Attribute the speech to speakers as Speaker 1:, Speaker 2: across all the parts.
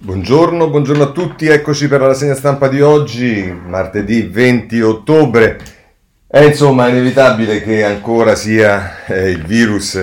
Speaker 1: Buongiorno, buongiorno a tutti, eccoci per la rassegna stampa di oggi, martedì 20 ottobre. È insomma inevitabile che ancora sia eh, il virus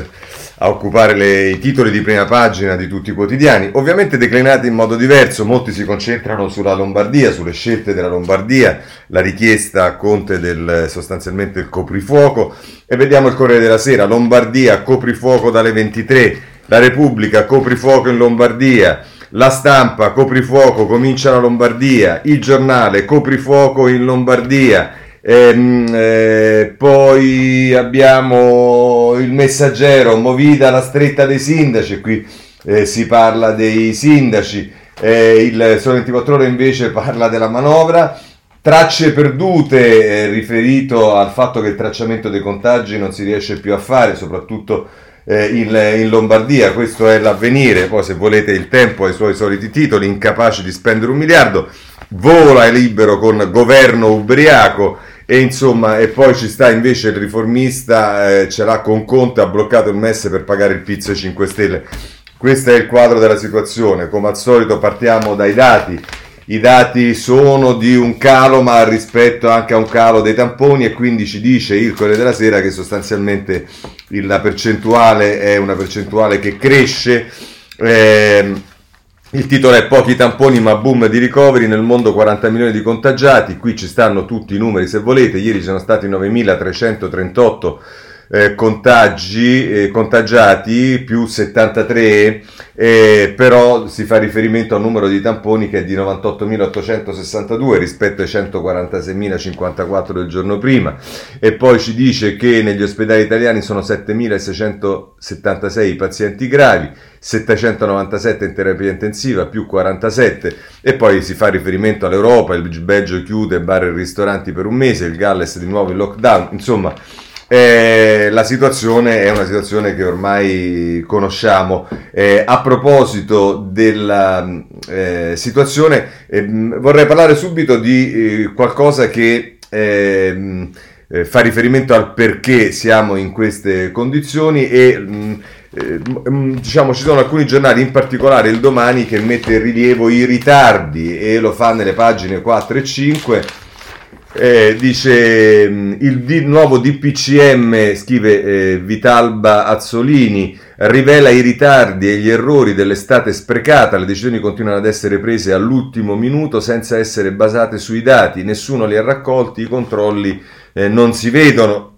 Speaker 1: a occupare le, i titoli di prima pagina di tutti i quotidiani, ovviamente declinati in modo diverso, molti si concentrano sulla Lombardia, sulle scelte della Lombardia, la richiesta a Conte del sostanzialmente il coprifuoco. E vediamo il Corriere della Sera, Lombardia coprifuoco dalle 23, la Repubblica coprifuoco in Lombardia, la stampa, coprifuoco, comincia la Lombardia, il giornale, coprifuoco in Lombardia, ehm, eh, poi abbiamo il messaggero, movita la stretta dei sindaci, qui eh, si parla dei sindaci, eh, il Sole 24 ore invece parla della manovra, Tracce perdute, eh, riferito al fatto che il tracciamento dei contagi non si riesce più a fare, soprattutto eh, in, in, Lombardia, questo è l'avvenire, poi se volete il tempo ha i suoi soliti titoli, incapaci di spendere un miliardo, vola libero con governo ubriaco. E insomma e poi ci sta invece il riformista, eh, ce l'ha con Conte, ha bloccato il MES per pagare il pizzo ai 5 Stelle. Questo è il quadro della situazione, come al solito partiamo dai dati i dati sono di un calo, ma rispetto anche a un calo dei tamponi e quindi ci dice il Corriere della Sera che sostanzialmente la percentuale è una percentuale che cresce. Eh, il titolo è Pochi tamponi ma boom di ricoveri, nel mondo 40 milioni di contagiati, qui ci stanno tutti i numeri se volete, ieri sono stati 9.338 eh, contagi, eh, contagiati più 73, eh, però si fa riferimento al numero di tamponi che è di 98.862 rispetto ai 146.054 del giorno prima. E poi ci dice che negli ospedali italiani sono 7.676 pazienti gravi, 797 in terapia intensiva più 47 e poi si fa riferimento all'Europa, il Belgio chiude bar e ristoranti per un mese, il Galles di nuovo in lockdown, insomma eh, la situazione è una situazione che ormai conosciamo. Eh, a proposito della eh, situazione, ehm, vorrei parlare subito di eh, qualcosa che ehm, eh, fa riferimento al perché siamo in queste condizioni e mm, eh, mm, diciamo ci sono alcuni giornali, in particolare il domani, che mette in rilievo i ritardi e lo fa nelle pagine 4 e 5 eh, dice mm, il di, nuovo DPCM, scrive eh, Vitalba Azzolini, rivela i ritardi e gli errori dell'estate sprecata, le decisioni continuano ad essere prese all'ultimo minuto senza essere basate sui dati, nessuno li ha raccolti, i controlli eh, non si vedono.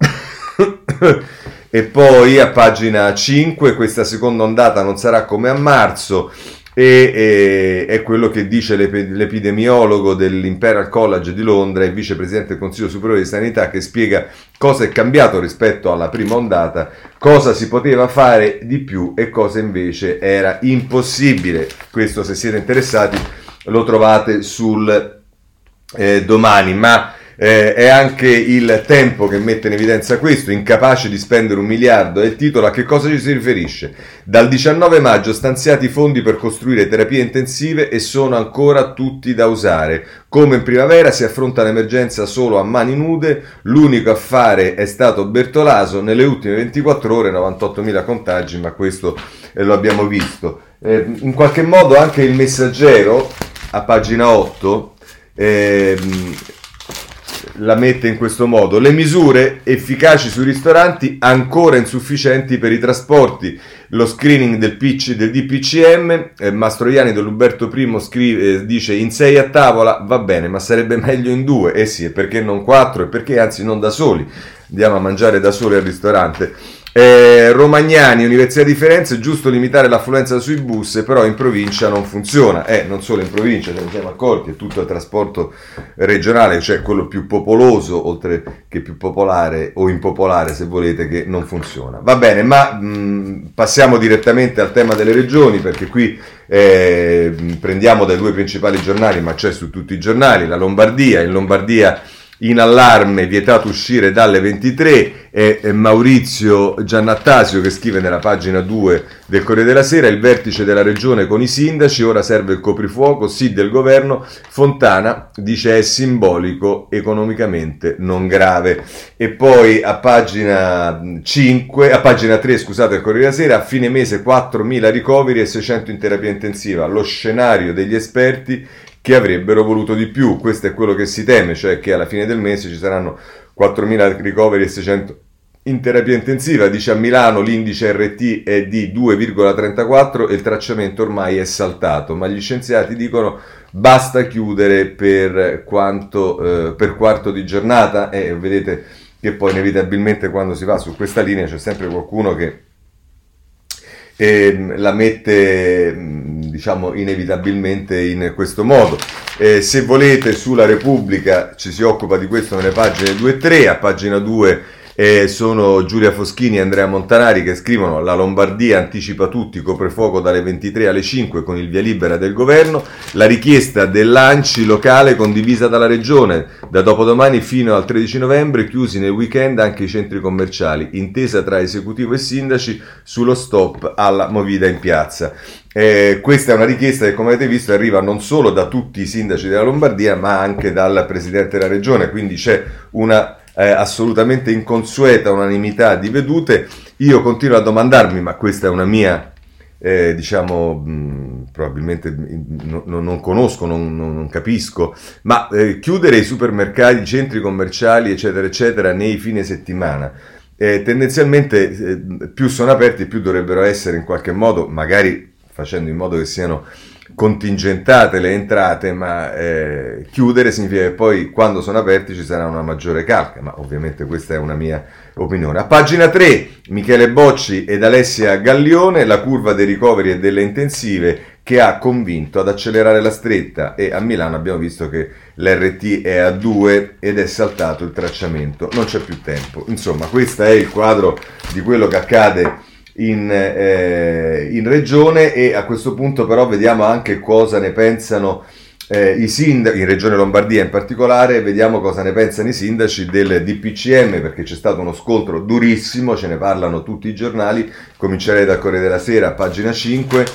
Speaker 1: e poi a pagina 5 questa seconda ondata non sarà come a marzo e, e, è quello che dice l'epidemiologo dell'Imperial College di Londra e vicepresidente del Consiglio Superiore di Sanità che spiega cosa è cambiato rispetto alla prima ondata, cosa si poteva fare di più e cosa invece era impossibile. Questo se siete interessati lo trovate sul eh, domani, ma eh, è anche il tempo che mette in evidenza questo, incapace di spendere un miliardo, è il titolo a che cosa ci si riferisce. Dal 19 maggio stanziati fondi per costruire terapie intensive e sono ancora tutti da usare. Come in primavera si affronta l'emergenza solo a mani nude, l'unico a fare è stato Bertolaso, nelle ultime 24 ore 98.000 contagi, ma questo eh, lo abbiamo visto. Eh, in qualche modo anche il messaggero, a pagina 8, eh, la mette in questo modo. Le misure efficaci sui ristoranti ancora insufficienti per i trasporti. Lo screening del, PC, del DPCM, eh, Mastroianni dell'Uberto I scrive, eh, dice in sei a tavola va bene, ma sarebbe meglio in due. Eh sì, e perché non quattro? E perché anzi non da soli? Andiamo a mangiare da soli al ristorante. Eh, Romagnani, Università di Firenze, è giusto limitare l'affluenza sui bus, però in provincia non funziona. Eh, non solo in provincia, ce ne siamo accorti, è tutto il trasporto regionale, cioè quello più popoloso, oltre che più popolare o impopolare, se volete, che non funziona. Va bene, ma mh, passiamo direttamente al tema delle regioni, perché qui eh, prendiamo dai due principali giornali, ma c'è su tutti i giornali, la Lombardia. In Lombardia in allarme, vietato uscire dalle 23, è, Maurizio Giannattasio che scrive nella pagina 2 del Corriere della Sera, il vertice della regione con i sindaci, ora serve il coprifuoco, sì del governo, Fontana dice è simbolico, economicamente non grave. E poi a pagina 5, a pagina 3 scusate del Corriere della Sera, a fine mese 4.000 ricoveri e 600 in terapia intensiva, lo scenario degli esperti che avrebbero voluto di più. Questo è quello che si teme, cioè che alla fine del mese ci saranno 4.000 ricoveri e 600 in terapia intensiva. Dice a Milano l'indice RT è di 2,34 e il tracciamento ormai è saltato, ma gli scienziati dicono basta chiudere per, quanto, eh, per quarto di giornata e vedete che poi inevitabilmente quando si va su questa linea c'è sempre qualcuno che eh, la mette diciamo inevitabilmente in questo modo. Eh, se volete sulla Repubblica ci si occupa di questo nelle pagine 2 e 3, a pagina 2 eh, sono Giulia Foschini e Andrea Montanari che scrivono la Lombardia anticipa tutti, coprifuoco dalle 23 alle 5 con il via libera del governo, la richiesta dell'ANCI locale condivisa dalla regione, da dopodomani fino al 13 novembre chiusi nel weekend anche i centri commerciali, intesa tra esecutivo e sindaci sullo stop alla movida in piazza. Eh, questa è una richiesta che, come avete visto, arriva non solo da tutti i sindaci della Lombardia, ma anche dal presidente della regione, quindi c'è una eh, assolutamente inconsueta unanimità di vedute. Io continuo a domandarmi, ma questa è una mia, eh, diciamo, mh, probabilmente no, no, non conosco, non, non capisco, ma eh, chiudere i supermercati, i centri commerciali, eccetera, eccetera, nei fine settimana. Eh, tendenzialmente eh, più sono aperti, più dovrebbero essere in qualche modo, magari facendo in modo che siano contingentate le entrate, ma eh, chiudere significa che poi quando sono aperti ci sarà una maggiore calca, ma ovviamente questa è una mia opinione. A pagina 3 Michele Bocci ed Alessia Gallione, la curva dei ricoveri e delle intensive che ha convinto ad accelerare la stretta e a Milano abbiamo visto che l'RT è a 2 ed è saltato il tracciamento, non c'è più tempo. Insomma, questo è il quadro di quello che accade in, eh, in regione e a questo punto però vediamo anche cosa ne pensano eh, i sindaci, in Regione Lombardia in particolare, vediamo cosa ne pensano i sindaci del DPCM perché c'è stato uno scontro durissimo, ce ne parlano tutti i giornali, comincerei dal Corriere della Sera, pagina 5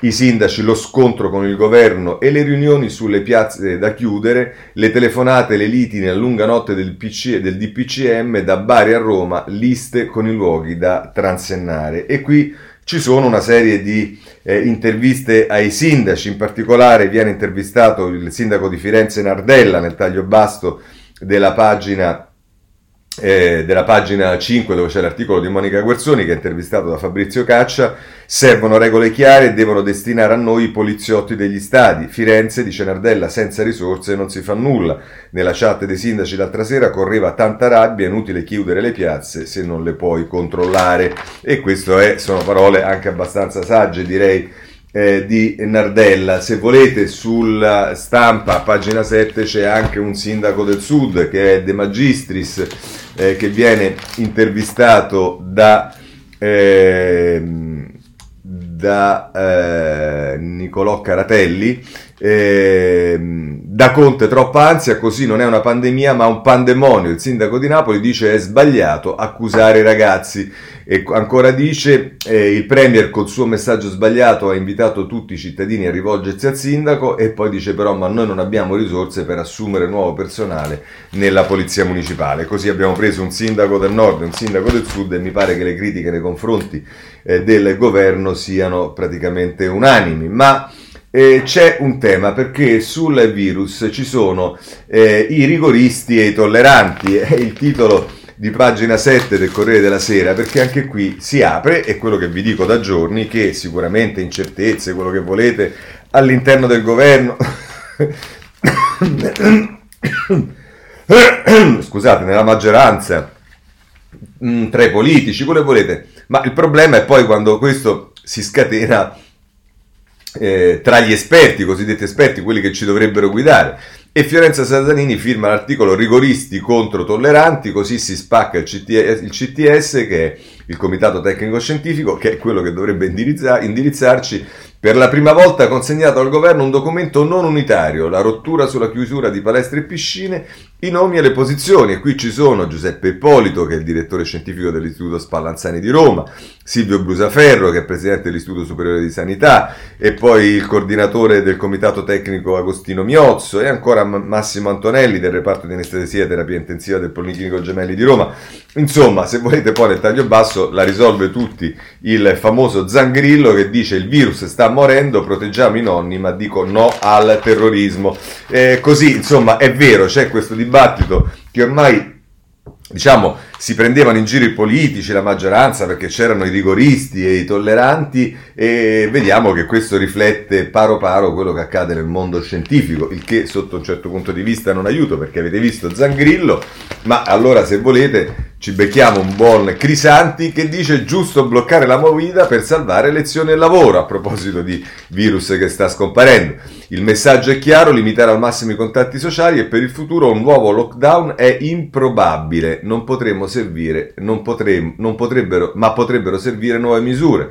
Speaker 1: i sindaci, lo scontro con il governo e le riunioni sulle piazze da chiudere, le telefonate, le liti nella lunga notte del, PC, del DPCM da Bari a Roma, liste con i luoghi da transennare. E qui ci sono una serie di eh, interviste ai sindaci, in particolare viene intervistato il sindaco di Firenze Nardella nel taglio basto della pagina eh, della pagina 5 dove c'è l'articolo di Monica Guerzoni che è intervistato da Fabrizio Caccia, servono regole chiare e devono destinare a noi i poliziotti degli stadi. Firenze, dice Nardella, senza risorse non si fa nulla. Nella chat dei sindaci l'altra sera correva tanta rabbia, è inutile chiudere le piazze se non le puoi controllare. E queste sono parole anche abbastanza sagge, direi eh, di Nardella. Se volete sulla stampa, pagina 7, c'è anche un sindaco del sud che è De Magistris, eh, che viene intervistato da, eh, da eh, Nicolò Caratelli. Da Conte troppa ansia, così non è una pandemia ma un pandemonio. Il sindaco di Napoli dice è sbagliato accusare i ragazzi. E ancora dice, eh, il Premier col suo messaggio sbagliato ha invitato tutti i cittadini a rivolgersi al sindaco e poi dice però ma noi non abbiamo risorse per assumere nuovo personale nella polizia municipale. Così abbiamo preso un sindaco del nord e un sindaco del sud e mi pare che le critiche nei confronti eh, del governo siano praticamente unanimi. Ma eh, c'è un tema perché sul virus ci sono eh, i rigoristi e i tolleranti. È il titolo di pagina 7 del Corriere della Sera, perché anche qui si apre, e quello che vi dico da giorni, che sicuramente incertezze, quello che volete, all'interno del governo, scusate, nella maggioranza, mm, tra i politici, quello che volete, ma il problema è poi quando questo si scatena eh, tra gli esperti, i cosiddetti esperti, quelli che ci dovrebbero guidare. e Fiorenza Sasanini firma l'articolo rigoristi contro tolleranti, così si spacca il CTS, il CTS che è il Comitato Tecnico Scientifico, che è quello che dovrebbe indirizzarci per la prima volta ha consegnato al governo un documento non unitario, la rottura sulla chiusura di palestre e piscine, i nomi e le posizioni. E qui ci sono Giuseppe Ippolito, che è il direttore scientifico dell'Istituto Spallanzani di Roma, Silvio Brusaferro, che è presidente dell'Istituto Superiore di Sanità, e poi il coordinatore del Comitato Tecnico Agostino Miozzo, e ancora Massimo Antonelli del reparto di anestesia e terapia intensiva del Policlinico Gemelli di Roma. Insomma, se volete poi nel taglio basso la risolve tutti il famoso Zangrillo che dice il virus sta morendo, proteggiamo i nonni, ma dico no al terrorismo. Eh, così, insomma, è vero, c'è questo dibattito che ormai diciamo, si prendevano in giro i politici, la maggioranza, perché c'erano i rigoristi e i tolleranti e vediamo che questo riflette paro paro quello che accade nel mondo scientifico, il che sotto un certo punto di vista non aiuta perché avete visto Zangrillo, ma allora se volete ci becchiamo un buon Crisanti che dice giusto bloccare la movida per salvare lezioni e lavoro a proposito di virus che sta scomparendo. Il messaggio è chiaro, limitare al massimo i contatti sociali e per il futuro un nuovo lockdown è improbabile, non potremo servire, non potremo, non potrebbero, ma potrebbero servire nuove misure.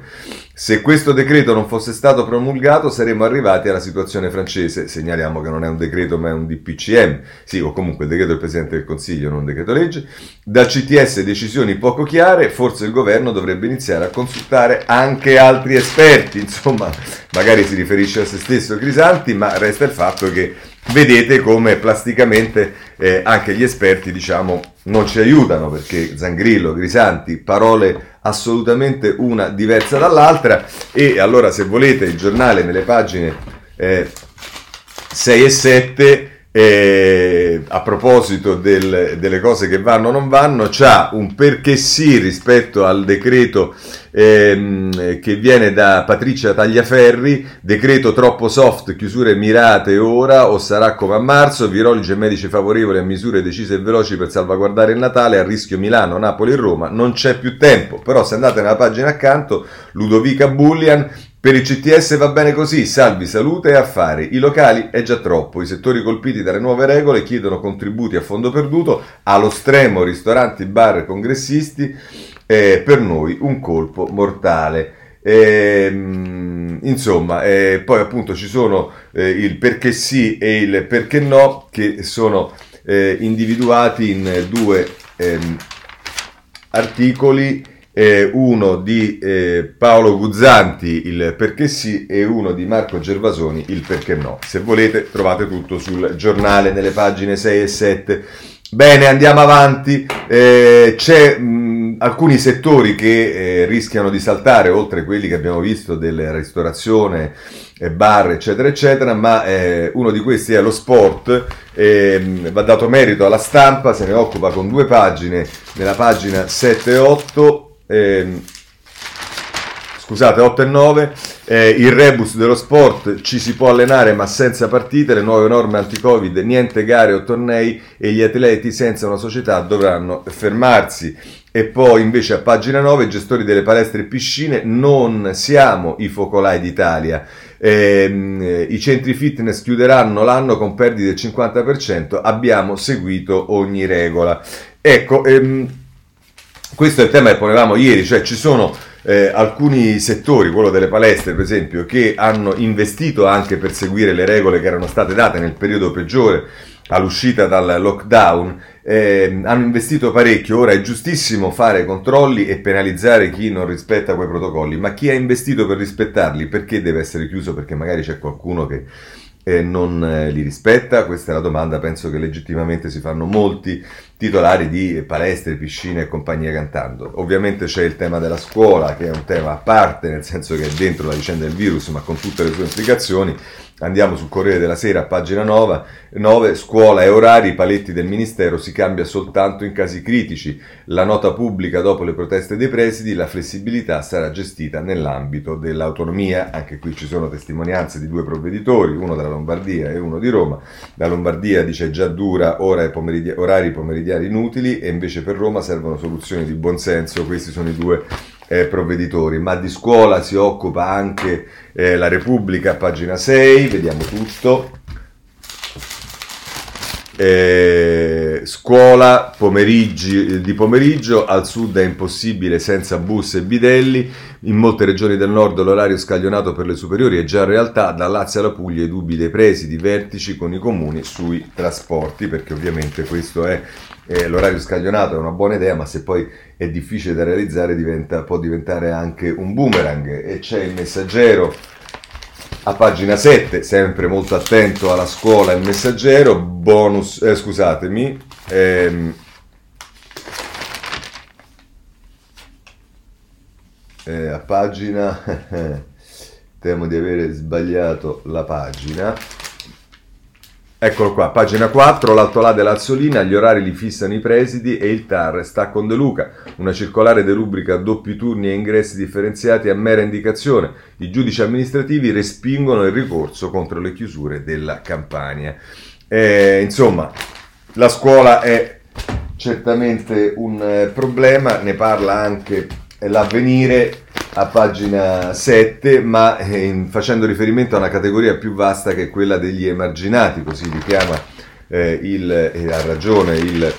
Speaker 1: Se questo decreto non fosse stato promulgato saremmo arrivati alla situazione francese. Segnaliamo che non è un decreto ma è un DPCM, sì o comunque il decreto del Presidente del Consiglio, non un decreto legge. Dal CTS decisioni poco chiare, forse il governo dovrebbe iniziare a consultare anche altri esperti, insomma magari si riferisce a se stesso Crisanti, ma resta il fatto che vedete come plasticamente eh, anche gli esperti diciamo non ci aiutano perché Zangrillo, Grisanti, parole assolutamente una diversa dall'altra. E allora se volete il giornale nelle pagine eh, 6 e 7 eh, a proposito del, delle cose che vanno o non vanno, c'ha un perché sì rispetto al decreto ehm, che viene da Patrizia Tagliaferri, decreto troppo soft, chiusure mirate ora o sarà come a marzo, virologi e medici favorevoli a misure decise e veloci per salvaguardare il Natale, a rischio Milano, Napoli e Roma, non c'è più tempo, però se andate nella pagina accanto, Ludovica Bullian per il CTS va bene così, salvi salute e affari. I locali è già troppo. I settori colpiti dalle nuove regole chiedono contributi a fondo perduto. Allo stremo ristoranti, bar e congressisti. Eh, per noi un colpo mortale. Eh, insomma, eh, poi appunto ci sono eh, il perché sì e il perché no che sono eh, individuati in due ehm, articoli eh, uno di eh, Paolo Guzzanti, il perché sì, e uno di Marco Gervasoni, il perché no. Se volete trovate tutto sul giornale nelle pagine 6 e 7. Bene, andiamo avanti. Eh, c'è mh, alcuni settori che eh, rischiano di saltare, oltre a quelli che abbiamo visto della ristorazione, eh, bar, eccetera, eccetera, ma eh, uno di questi è lo sport. Ehm, va dato merito alla stampa, se ne occupa con due pagine, nella pagina 7 e 8 eh, scusate, 8 e 9, eh, il rebus dello sport, ci si può allenare ma senza partite, le nuove norme anti-covid, niente gare o tornei e gli atleti senza una società dovranno fermarsi. E poi invece a pagina 9, gestori delle palestre e piscine, non siamo i focolai d'Italia. Eh, I centri fitness chiuderanno l'anno con perdite del 50%, abbiamo seguito ogni regola. Ecco, ehm, questo è il tema che ponevamo ieri, cioè ci sono eh, alcuni settori, quello delle palestre per esempio, che hanno investito anche per seguire le regole che erano state date nel periodo peggiore all'uscita dal lockdown, eh, hanno investito parecchio, ora è giustissimo fare controlli e penalizzare chi non rispetta quei protocolli, ma chi ha investito per rispettarli perché deve essere chiuso? Perché magari c'è qualcuno che eh, non eh, li rispetta? Questa è la domanda, penso che legittimamente si fanno molti titolari di palestre, piscine e compagnia cantando. Ovviamente c'è il tema della scuola, che è un tema a parte, nel senso che è dentro la vicenda del virus, ma con tutte le sue implicazioni. Andiamo sul Corriere della Sera, pagina 9, 9, scuola e orari, paletti del Ministero, si cambia soltanto in casi critici. La nota pubblica dopo le proteste dei presidi, la flessibilità sarà gestita nell'ambito dell'autonomia. Anche qui ci sono testimonianze di due provveditori, uno della Lombardia e uno di Roma. La Lombardia dice già dura ora pomeridi- orari pomeridiani inutili e invece per Roma servono soluzioni di buonsenso. Questi sono i due eh, provveditori, ma di scuola si occupa anche eh, la Repubblica, pagina 6, vediamo tutto. Eh, scuola pomeriggi, di pomeriggio, al sud è impossibile senza bus e bidelli, in molte regioni del nord l'orario scaglionato per le superiori è già realtà, da Lazio alla Puglia i dubbi dei presidi, vertici con i comuni sui trasporti, perché ovviamente questo è eh, l'orario scaglionato, è una buona idea, ma se poi è difficile da realizzare diventa, può diventare anche un boomerang. E c'è il messaggero a pagina 7, sempre molto attento alla scuola il messaggero, bonus, eh, scusatemi, ehm, eh, a pagina, temo di avere sbagliato la pagina, Eccolo qua, pagina 4, l'Alto là dell'Azzolina, gli orari li fissano i presidi e il TAR sta con De Luca. Una circolare derubrica doppi turni e ingressi differenziati a mera indicazione. I giudici amministrativi respingono il ricorso contro le chiusure della campagna. Eh, insomma, la scuola è certamente un eh, problema, ne parla anche l'avvenire a pagina 7, ma eh, facendo riferimento a una categoria più vasta che è quella degli emarginati, così li chiama eh, il, eh, ha ragione il,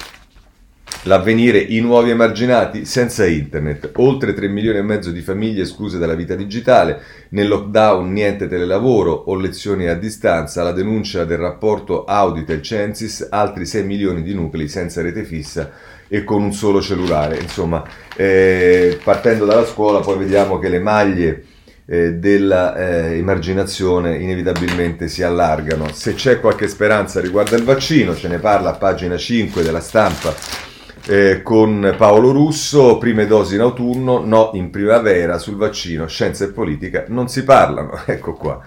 Speaker 1: l'avvenire, i nuovi emarginati senza internet, oltre 3 milioni e mezzo di famiglie escluse dalla vita digitale, nel lockdown niente telelavoro o lezioni a distanza, la denuncia del rapporto audita il Censis, altri 6 milioni di nuclei senza rete fissa e con un solo cellulare. Insomma, eh, partendo dalla scuola poi vediamo che le maglie eh, dell'emarginazione eh, inevitabilmente si allargano. Se c'è qualche speranza riguardo al vaccino, ce ne parla a pagina 5 della stampa eh, con Paolo Russo, prime dosi in autunno, no in primavera sul vaccino, scienza e politica non si parlano. Ecco qua.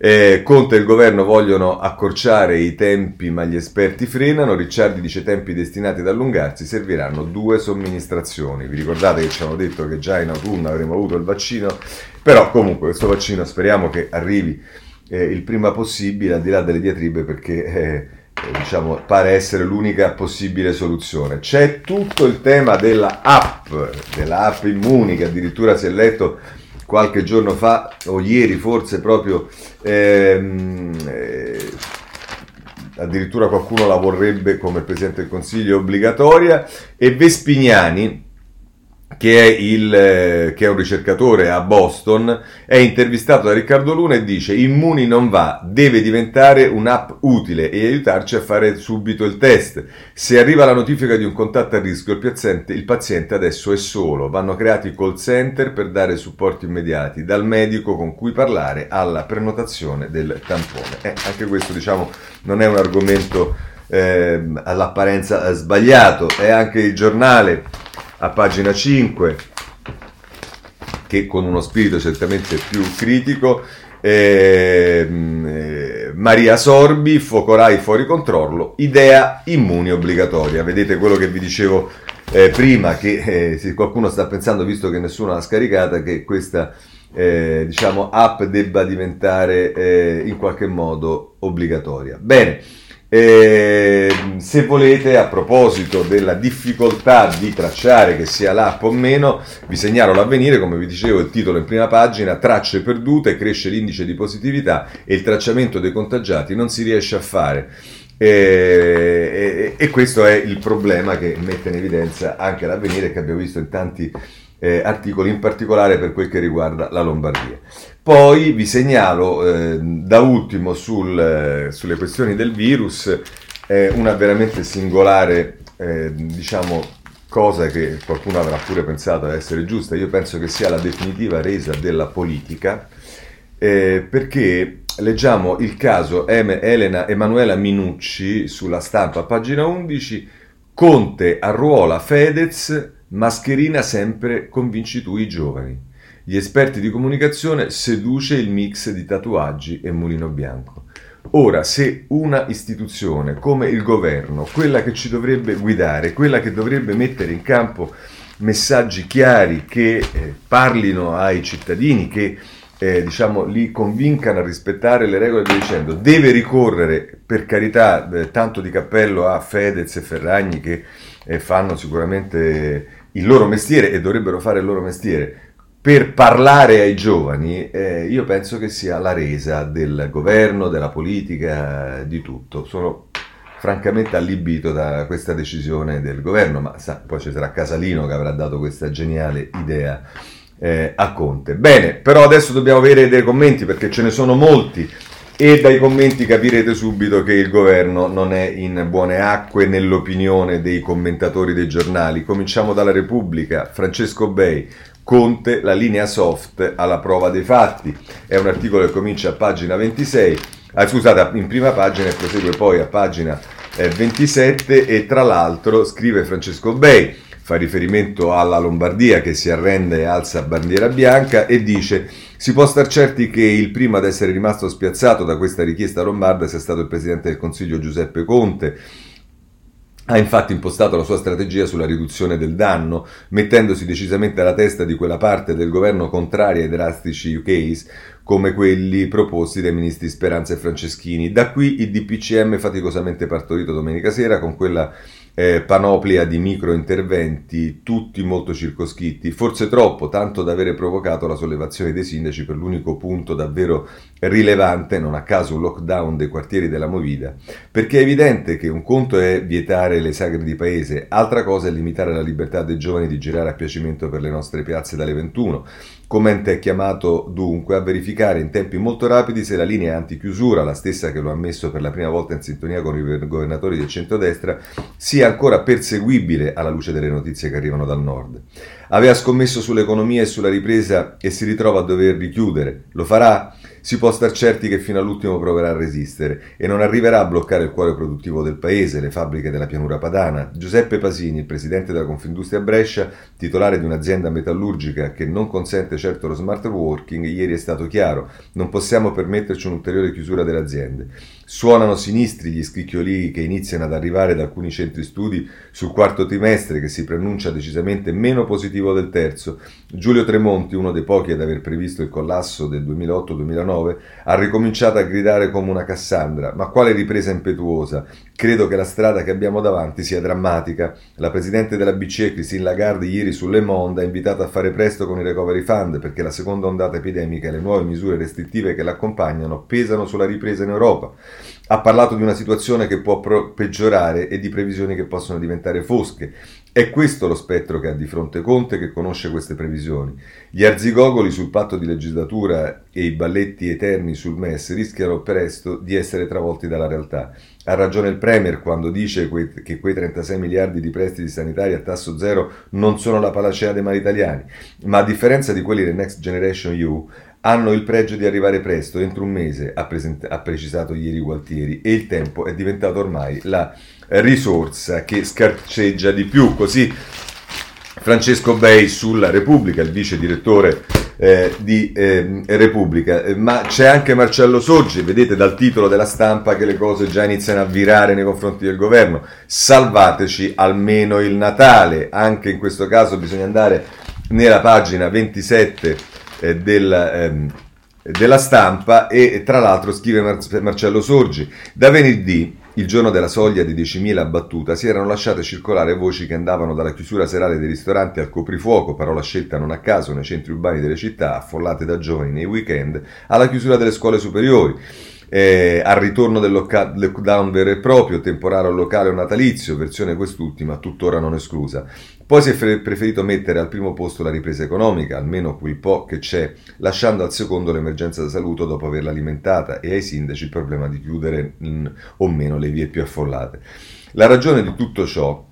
Speaker 1: Eh, Conte e il governo vogliono accorciare i tempi, ma gli esperti frenano. Ricciardi dice tempi destinati ad allungarsi, serviranno due somministrazioni. Vi ricordate che ci hanno detto che già in autunno avremo avuto il vaccino, però comunque questo vaccino speriamo che arrivi eh, il prima possibile, al di là delle diatribe, perché eh, diciamo, pare essere l'unica possibile soluzione. C'è tutto il tema della app, della app Immuni, che addirittura si è letto qualche giorno fa, o ieri forse proprio, ehm, eh, addirittura qualcuno la vorrebbe come Presidente del Consiglio obbligatoria, e Vespignani, che è, il, eh, che è, un ricercatore a Boston, è intervistato da Riccardo Luna e dice Immuni non va, deve diventare un'app utile e aiutarci a fare subito il test. Se arriva la notifica di un contatto a rischio, il paziente, il paziente adesso è solo. Vanno creati call center per dare supporti immediati, dal medico con cui parlare alla prenotazione del tampone. Eh, anche questo diciamo non è un argomento eh, all'apparenza sbagliato, è anche il giornale a pagina 5, che con uno spirito certamente più critico, eh, eh, Maria Sorbi, focolai fuori controllo, idea immuni obbligatoria. Vedete quello che vi dicevo eh, prima, che eh, se qualcuno sta pensando, visto che nessuno l'ha scaricata, che questa eh, diciamo, app debba diventare eh, in qualche modo obbligatoria. Bene. E, se volete, a proposito della difficoltà di tracciare che sia l'app o meno, vi segnalo l'avvenire, come vi dicevo, il titolo in prima pagina, tracce perdute, cresce l'indice di positività e il tracciamento dei contagiati non si riesce a fare. E, e, e questo è il problema che mette in evidenza anche l'avvenire che abbiamo visto in tanti eh, articoli, in particolare per quel che riguarda la Lombardia. Poi vi segnalo eh, da ultimo sul, eh, sulle questioni del virus eh, una veramente singolare, eh, diciamo, cosa che qualcuno avrà pure pensato essere giusta. Io penso che sia la definitiva resa della politica, eh, perché leggiamo il caso Elena Emanuela Minucci sulla stampa, pagina 11, Conte arruola Fedez, mascherina sempre convinci tu i giovani. Gli esperti di comunicazione seduce il mix di tatuaggi e mulino bianco. Ora, se una istituzione come il governo, quella che ci dovrebbe guidare, quella che dovrebbe mettere in campo messaggi chiari che eh, parlino ai cittadini, che eh, diciamo, li convincano a rispettare le regole via dicendo, deve ricorrere, per carità, eh, tanto di cappello a Fedez e Ferragni che eh, fanno sicuramente il loro mestiere e dovrebbero fare il loro mestiere, per parlare ai giovani, eh, io penso che sia la resa del governo, della politica, di tutto. Sono francamente allibito da questa decisione del governo, ma sa, poi ci sarà Casalino che avrà dato questa geniale idea eh, a Conte. Bene, però adesso dobbiamo avere dei commenti perché ce ne sono molti e dai commenti capirete subito che il governo non è in buone acque nell'opinione dei commentatori dei giornali. Cominciamo dalla Repubblica, Francesco Bei. Conte, la linea soft alla prova dei fatti. È un articolo che comincia a pagina 26, ah, scusate, in prima pagina e prosegue poi a pagina eh, 27 e tra l'altro scrive Francesco Bei fa riferimento alla Lombardia che si arrende e alza bandiera bianca e dice si può star certi che il primo ad essere rimasto spiazzato da questa richiesta lombarda sia stato il Presidente del Consiglio Giuseppe Conte. Ha infatti impostato la sua strategia sulla riduzione del danno, mettendosi decisamente alla testa di quella parte del governo contraria ai drastici UKs, come quelli proposti dai ministri Speranza e Franceschini. Da qui il DPCM faticosamente partorito domenica sera con quella eh, panoplia di micro interventi, tutti molto circoscritti, forse troppo, tanto da avere provocato la sollevazione dei sindaci per l'unico punto davvero rilevante, non a caso un lockdown dei quartieri della Movida, perché è evidente che un conto è vietare le sagre di paese, altra cosa è limitare la libertà dei giovani di girare a piacimento per le nostre piazze dalle 21. Commente è chiamato dunque a verificare in tempi molto rapidi se la linea antichiusura, la stessa che lo ha messo per la prima volta in sintonia con i governatori del centrodestra, sia ancora perseguibile alla luce delle notizie che arrivano dal nord. Aveva scommesso sull'economia e sulla ripresa e si ritrova a dover richiudere. Lo farà? Si può star certi che fino all'ultimo proverà a resistere e non arriverà a bloccare il cuore produttivo del paese, le fabbriche della pianura padana. Giuseppe Pasini, presidente della Confindustria Brescia, titolare di un'azienda metallurgica che non consente certo lo smart working, ieri è stato chiaro, non possiamo permetterci un'ulteriore chiusura delle aziende. Suonano sinistri gli scricchiolii che iniziano ad arrivare da alcuni centri studi sul quarto trimestre che si preannuncia decisamente meno positivo del terzo. Giulio Tremonti, uno dei pochi ad aver previsto il collasso del 2008-2009, ha ricominciato a gridare come una Cassandra. Ma quale ripresa impetuosa? Credo che la strada che abbiamo davanti sia drammatica. La presidente della BCE, Christine Lagarde, ieri su Le Monde ha invitato a fare presto con i recovery fund perché la seconda ondata epidemica e le nuove misure restrittive che l'accompagnano pesano sulla ripresa in Europa. Ha parlato di una situazione che può peggiorare e di previsioni che possono diventare fosche. È questo lo spettro che ha di fronte Conte che conosce queste previsioni. Gli arzigogoli sul patto di legislatura e i balletti eterni sul MES rischiano presto di essere travolti dalla realtà. Ha ragione il Premier quando dice che quei 36 miliardi di prestiti sanitari a tasso zero non sono la panacea dei mali italiani, ma a differenza di quelli del Next Generation EU, hanno il pregio di arrivare presto, entro un mese, ha, present- ha precisato ieri Gualtieri, e il tempo è diventato ormai la risorsa che scarceggia di più. Così Francesco Bei sulla Repubblica, il vice direttore eh, di eh, Repubblica, ma c'è anche Marcello Sorgi, vedete dal titolo della stampa che le cose già iniziano a virare nei confronti del governo, salvateci almeno il Natale, anche in questo caso bisogna andare nella pagina 27 eh, del, ehm, della stampa e tra l'altro scrive Mar- Marcello Sorgi, da venerdì il giorno della soglia di 10.000 abbattuta si erano lasciate circolare voci che andavano dalla chiusura serale dei ristoranti al coprifuoco, parola scelta non a caso nei centri urbani delle città, affollate da giovani nei weekend, alla chiusura delle scuole superiori eh, al ritorno del lockdown vero e proprio, temporaneo locale o natalizio, versione quest'ultima tuttora non esclusa. Poi si è preferito mettere al primo posto la ripresa economica, almeno quel po' che c'è, lasciando al secondo l'emergenza da salute dopo averla alimentata e ai sindaci il problema di chiudere mh, o meno le vie più affollate. La ragione di tutto ciò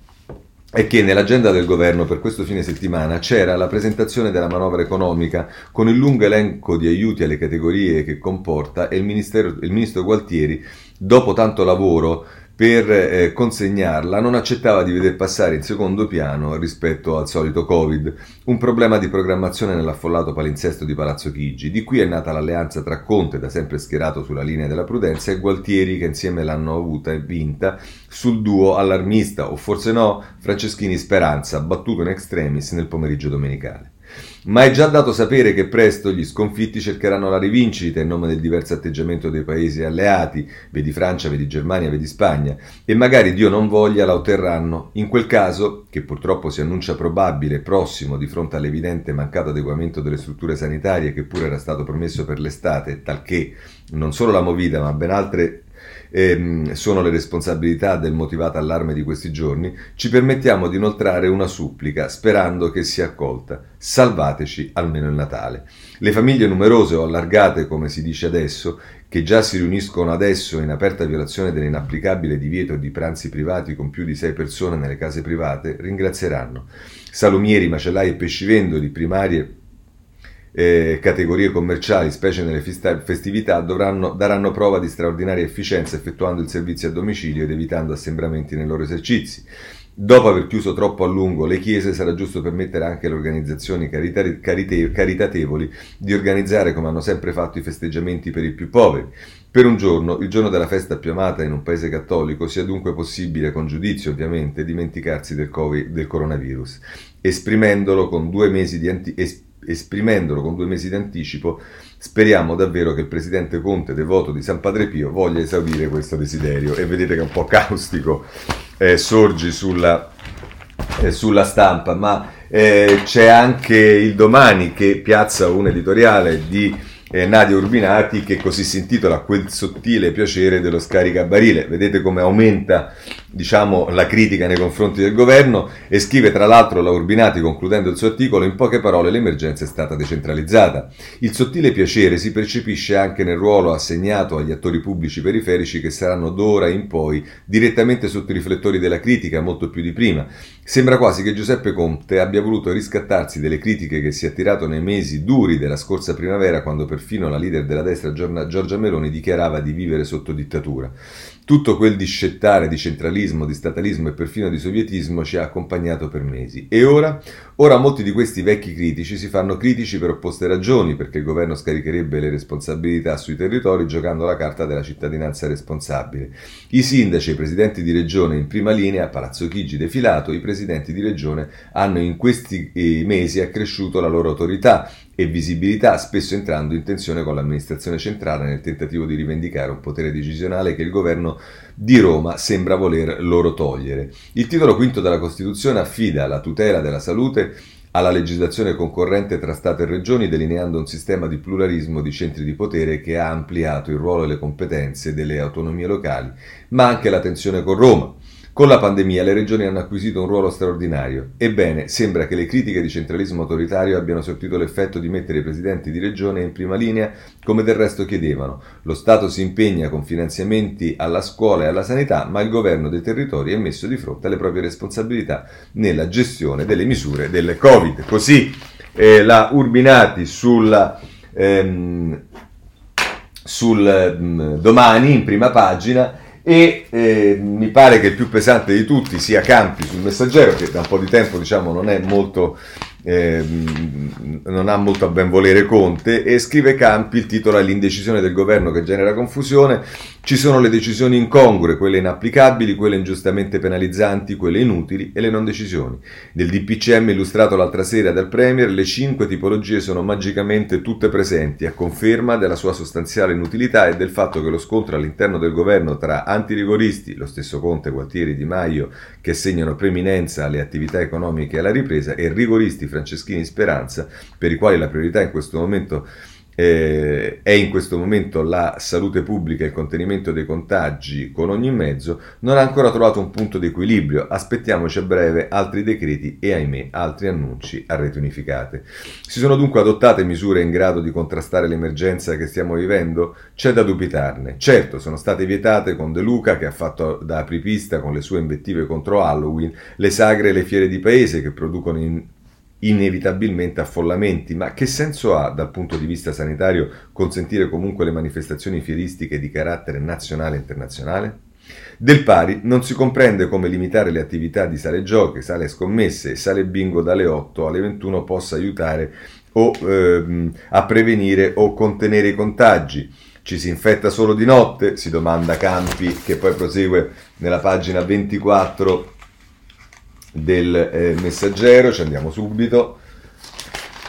Speaker 1: è che nell'agenda del governo per questo fine settimana c'era la presentazione della manovra economica con il lungo elenco di aiuti alle categorie che comporta e il, il ministro Gualtieri, dopo tanto lavoro, per eh, consegnarla non accettava di veder passare in secondo piano rispetto al solito Covid, un problema di programmazione nell'affollato palinsesto di Palazzo Chigi. Di qui è nata l'alleanza tra Conte, da sempre schierato sulla linea della prudenza, e Gualtieri, che insieme l'hanno avuta e vinta, sul duo allarmista, o forse no, Franceschini Speranza, battuto in extremis nel pomeriggio domenicale. Ma è già dato sapere che presto gli sconfitti cercheranno la rivincita in nome del diverso atteggiamento dei paesi alleati, vedi Francia, vedi Germania, vedi Spagna, e magari Dio non voglia la otterranno. In quel caso, che purtroppo si annuncia probabile prossimo di fronte all'evidente mancato adeguamento delle strutture sanitarie che pure era stato promesso per l'estate, talché non solo la Movida ma ben altre ehm, sono le responsabilità del motivato allarme di questi giorni, ci permettiamo di inoltrare una supplica sperando che sia accolta. Salvateci almeno il Natale. Le famiglie numerose o allargate, come si dice adesso, che già si riuniscono adesso in aperta violazione dell'inapplicabile divieto di pranzi privati con più di sei persone nelle case private, ringrazieranno. Salumieri, macellai e pescivendoli, primarie eh, categorie commerciali, specie nelle festività, dovranno, daranno prova di straordinaria efficienza effettuando il servizio a domicilio ed evitando assembramenti nei loro esercizi. Dopo aver chiuso troppo a lungo le chiese, sarà giusto permettere anche alle organizzazioni carita- carite- caritatevoli di organizzare, come hanno sempre fatto, i festeggiamenti per i più poveri. Per un giorno, il giorno della festa più amata in un paese cattolico, sia dunque possibile, con giudizio ovviamente, dimenticarsi del, COVID, del coronavirus, esprimendolo con due mesi di anticipo esprimendolo con due mesi di anticipo, speriamo davvero che il presidente Conte, devoto di San Padre Pio, voglia esaudire questo desiderio. E vedete che è un po' caustico eh, sorgi sulla, eh, sulla stampa, ma eh, c'è anche il domani che piazza un editoriale di eh, Nadia Urbinati che così si intitola Quel sottile piacere dello scaricabarile. Vedete come aumenta diciamo, la critica nei confronti del governo e scrive tra l'altro la Urbinati concludendo il suo articolo in poche parole l'emergenza è stata decentralizzata. Il sottile piacere si percepisce anche nel ruolo assegnato agli attori pubblici periferici che saranno d'ora in poi direttamente sotto i riflettori della critica molto più di prima. Sembra quasi che Giuseppe Conte abbia voluto riscattarsi delle critiche che si è attirato nei mesi duri della scorsa primavera quando perfino la leader della destra Giorgia Meloni dichiarava di vivere sotto dittatura. Tutto quel discettare di centralismo, di statalismo e perfino di sovietismo ci ha accompagnato per mesi. E ora? Ora molti di questi vecchi critici si fanno critici per opposte ragioni, perché il governo scaricherebbe le responsabilità sui territori giocando la carta della cittadinanza responsabile. I sindaci e i presidenti di regione in prima linea, a Palazzo Chigi defilato, i presidenti di regione hanno in questi eh, mesi accresciuto la loro autorità e visibilità, spesso entrando in tensione con l'amministrazione centrale nel tentativo di rivendicare un potere decisionale che il governo di Roma sembra voler loro togliere. Il titolo quinto della Costituzione affida la tutela della salute alla legislazione concorrente tra Stato e Regioni, delineando un sistema di pluralismo di centri di potere che ha ampliato il ruolo e le competenze delle autonomie locali, ma anche la tensione con Roma. Con la pandemia le regioni hanno acquisito un ruolo straordinario. Ebbene, sembra che le critiche di centralismo autoritario abbiano sortito l'effetto di mettere i presidenti di regione in prima linea, come del resto chiedevano. Lo Stato si impegna con finanziamenti alla scuola e alla sanità, ma il governo dei territori è messo di fronte alle proprie responsabilità nella gestione delle misure del Covid. Così eh, la Urbinati sulla... Ehm, sul mh, mm, domani in prima pagina e eh, mi pare che il più pesante di tutti sia Campi sul messaggero che da un po' di tempo diciamo non è molto eh, non ha molto a ben volere Conte e scrive Campi, il titolo è l'indecisione del governo che genera confusione, ci sono le decisioni incongrue, quelle inapplicabili, quelle ingiustamente penalizzanti, quelle inutili e le non decisioni. Nel DPCM illustrato l'altra sera dal Premier, le cinque tipologie sono magicamente tutte presenti, a conferma della sua sostanziale inutilità e del fatto che lo scontro all'interno del governo tra antirigoristi, lo stesso Conte, Gualtieri, Di Maio, che segnano preminenza alle attività economiche e alla ripresa, e rigoristi Franceschini Speranza, per i quali la priorità in questo momento eh, è in questo momento la salute pubblica e il contenimento dei contagi con ogni mezzo, non ha ancora trovato un punto di equilibrio. Aspettiamoci a breve altri decreti e ahimè altri annunci a rete unificate. Si sono dunque adottate misure in grado di contrastare l'emergenza che stiamo vivendo? C'è da dubitarne. Certo, sono state vietate con De Luca che ha fatto da apripista con le sue invettive contro Halloween, le sagre e le fiere di paese che producono in inevitabilmente affollamenti, ma che senso ha dal punto di vista sanitario consentire comunque le manifestazioni fieristiche di carattere nazionale e internazionale? Del pari non si comprende come limitare le attività di sale giochi, sale scommesse e sale bingo dalle 8 alle 21 possa aiutare o ehm, a prevenire o contenere i contagi. Ci si infetta solo di notte? Si domanda Campi, che poi prosegue nella pagina 24 del eh, messaggero, ci andiamo subito.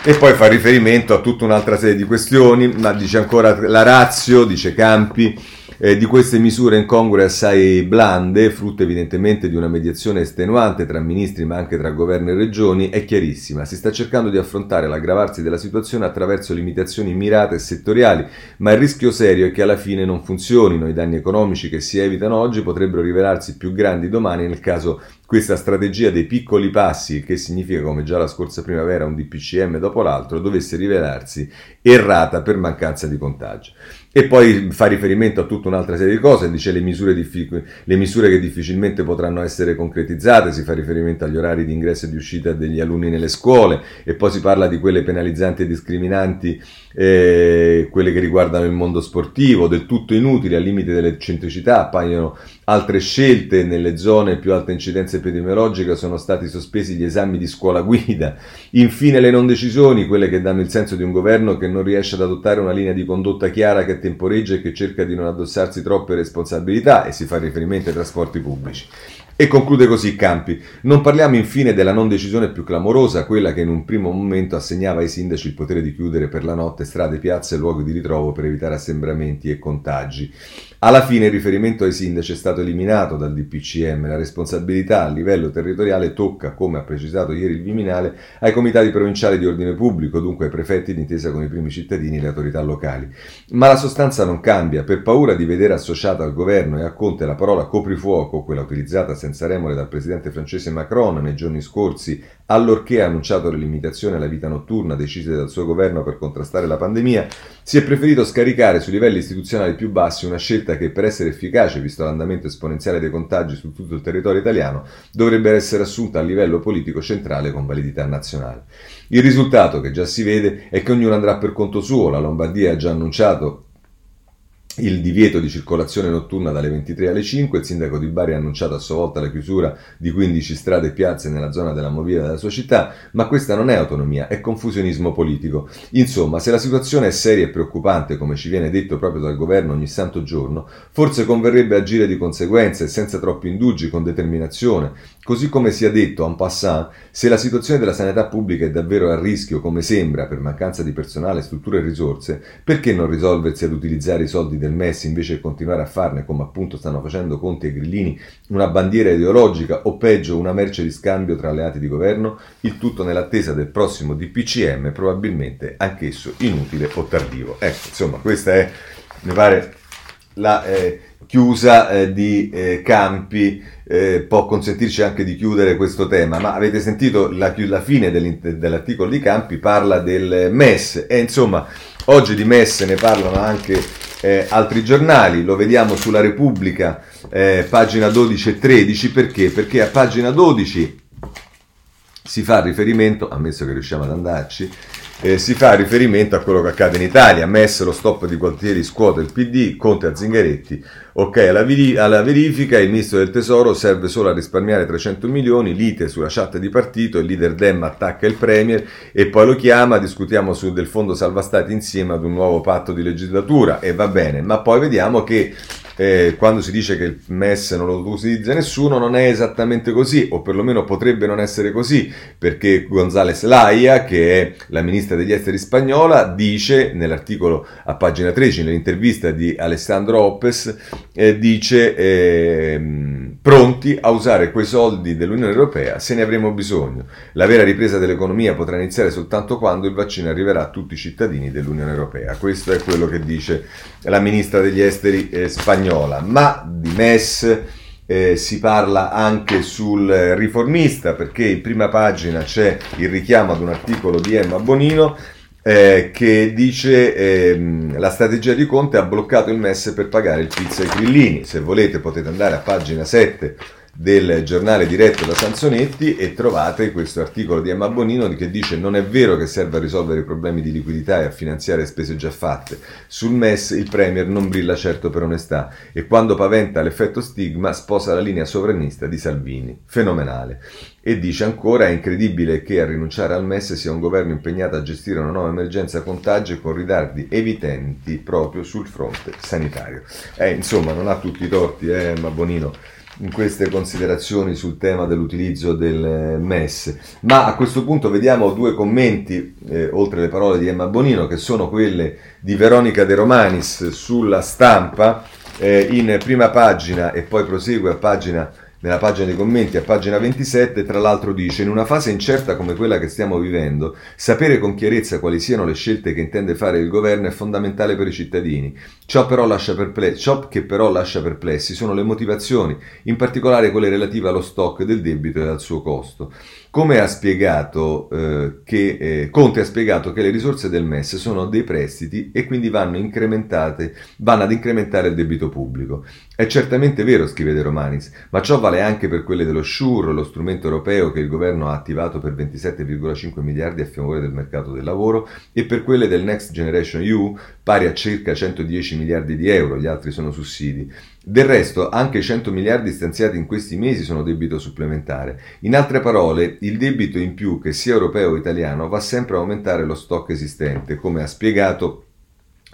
Speaker 1: E poi fa riferimento a tutta un'altra serie di questioni, ma dice ancora la razio, dice Campi, eh, di queste misure incongrue assai blande, frutto evidentemente di una mediazione estenuante tra ministri ma anche tra governo e regioni, è chiarissima. Si sta cercando di affrontare l'aggravarsi della situazione attraverso limitazioni mirate e settoriali, ma il rischio serio è che alla fine non funzionino. I danni economici che si evitano oggi potrebbero rivelarsi più grandi domani nel caso questa strategia dei piccoli passi, che significa come già la scorsa primavera un DPCM dopo l'altro, dovesse rivelarsi errata per mancanza di contagio. E poi fa riferimento a tutta un'altra serie di cose, dice le misure, diffic- le misure che difficilmente potranno essere concretizzate, si fa riferimento agli orari di ingresso e di uscita degli alunni nelle scuole e poi si parla di quelle penalizzanti e discriminanti, eh, quelle che riguardano il mondo sportivo, del tutto inutili al limite dell'eccentricità, appaiono altre scelte nelle zone più alta incidenza epidemiologica, sono stati sospesi gli esami di scuola guida, infine le non decisioni, quelle che danno il senso di un governo che non riesce ad adottare una linea di condotta chiara che temporeggia e che cerca di non addossarsi troppe responsabilità e si fa riferimento ai trasporti pubblici. E conclude così Campi. Non parliamo infine della non decisione più clamorosa, quella che in un primo momento assegnava ai sindaci il potere di chiudere per la notte strade, piazze e luoghi di ritrovo per evitare assembramenti e contagi. Alla fine il riferimento ai sindaci è stato eliminato dal DPCM, la responsabilità a livello territoriale tocca, come ha precisato ieri il Viminale, ai comitati provinciali di ordine pubblico, dunque ai prefetti d'intesa con i primi cittadini e le autorità locali. Ma la sostanza non cambia, per paura di vedere associata al governo e a Conte la parola coprifuoco, quella utilizzata senza remore dal presidente francese Macron nei giorni scorsi, allorché ha annunciato le limitazioni alla vita notturna decise dal suo governo per contrastare la pandemia, si è preferito scaricare sui livelli istituzionali più bassi una scelta che per essere efficace, visto l'andamento esponenziale dei contagi su tutto il territorio italiano, dovrebbe essere assunta a livello politico centrale con validità nazionale. Il risultato, che già si vede, è che ognuno andrà per conto suo. La Lombardia ha già annunciato il divieto di circolazione notturna dalle 23 alle 5. Il sindaco di Bari ha annunciato a sua volta la chiusura di 15 strade e piazze nella zona della movida della sua città, ma questa non è autonomia, è confusionismo politico. Insomma, se la situazione è seria e preoccupante, come ci viene detto proprio dal governo ogni santo giorno, forse converrebbe agire di conseguenza e senza troppi indugi, con determinazione, Così come sia detto en passant, se la situazione della sanità pubblica è davvero a rischio, come sembra, per mancanza di personale, strutture e risorse, perché non risolversi ad utilizzare i soldi del MES invece di continuare a farne, come appunto stanno facendo Conti e Grillini, una bandiera ideologica o peggio una merce di scambio tra alleati di governo? Il tutto nell'attesa del prossimo DPCM, probabilmente anch'esso inutile o tardivo. Ecco, insomma, questa è, mi pare, la... Eh, chiusa eh, di eh, Campi eh, può consentirci anche di chiudere questo tema, ma avete sentito la, la fine dell'articolo di Campi parla del MES e insomma oggi di MES ne parlano anche eh, altri giornali, lo vediamo sulla Repubblica, eh, pagina 12 e 13, perché? Perché a pagina 12 si fa riferimento, ammesso che riusciamo ad andarci, eh, si fa riferimento a quello che accade in Italia. Messo lo stop di Gualtieri scuote il PD, Conte a Zingaretti. Ok, alla, vi- alla, verifica il ministro del tesoro serve solo a risparmiare 300 milioni, lite sulla chat di partito, il leader Dem attacca il premier e poi lo chiama, discutiamo su del fondo salva stati insieme ad un nuovo patto di legislatura e va bene, ma poi vediamo che eh, quando si dice che il MES non lo utilizza nessuno, non è esattamente così, o perlomeno potrebbe non essere così, perché González Laia, che è la ministra degli esteri spagnola, dice nell'articolo a pagina 13, nell'intervista di Alessandro Opes, eh, dice eh, pronti a usare quei soldi dell'Unione Europea se ne avremo bisogno. La vera ripresa dell'economia potrà iniziare soltanto quando il vaccino arriverà a tutti i cittadini dell'Unione Europea. Questo è quello che dice la ministra degli esteri eh, spagnola. Ma di MES eh, si parla anche sul riformista perché in prima pagina c'è il richiamo ad un articolo di Emma Bonino eh, che dice ehm, la strategia di Conte ha bloccato il MES per pagare il pizza ai grillini. Se volete potete andare a pagina 7 del giornale diretto da Sanzonetti e trovate questo articolo di Emma Bonino che dice non è vero che serve a risolvere i problemi di liquidità e a finanziare spese già fatte. Sul MES il Premier non brilla certo per onestà e quando paventa l'effetto stigma sposa la linea sovranista di Salvini. Fenomenale. E dice ancora è incredibile che a rinunciare al MES sia un governo impegnato a gestire una nuova emergenza contagio con ritardi evidenti proprio sul fronte sanitario. Eh, insomma non ha tutti i torti, eh, Emma Bonino in queste considerazioni sul tema dell'utilizzo del MES. Ma a questo punto vediamo due commenti, eh, oltre le parole di Emma Bonino, che sono quelle di Veronica De Romanis sulla stampa, eh, in prima pagina e poi prosegue a pagina nella pagina dei commenti a pagina 27, tra l'altro dice, in una fase incerta come quella che stiamo vivendo, sapere con chiarezza quali siano le scelte che intende fare il governo è fondamentale per i cittadini. Ciò, però perplessi, ciò che però lascia perplessi sono le motivazioni, in particolare quelle relative allo stock del debito e al suo costo. Come ha spiegato eh, che, eh, Conte ha spiegato che le risorse del MES sono dei prestiti e quindi vanno vanno ad incrementare il debito pubblico. È certamente vero, scrive De Romanis, ma ciò vale anche per quelle dello SURE, lo strumento europeo che il governo ha attivato per 27,5 miliardi a favore del mercato del lavoro, e per quelle del Next Generation EU, pari a circa 110 miliardi di euro, gli altri sono sussidi. Del resto, anche i 100 miliardi stanziati in questi mesi sono debito supplementare. In altre parole, il debito in più, che sia europeo o italiano, va sempre a aumentare lo stock esistente, come ha spiegato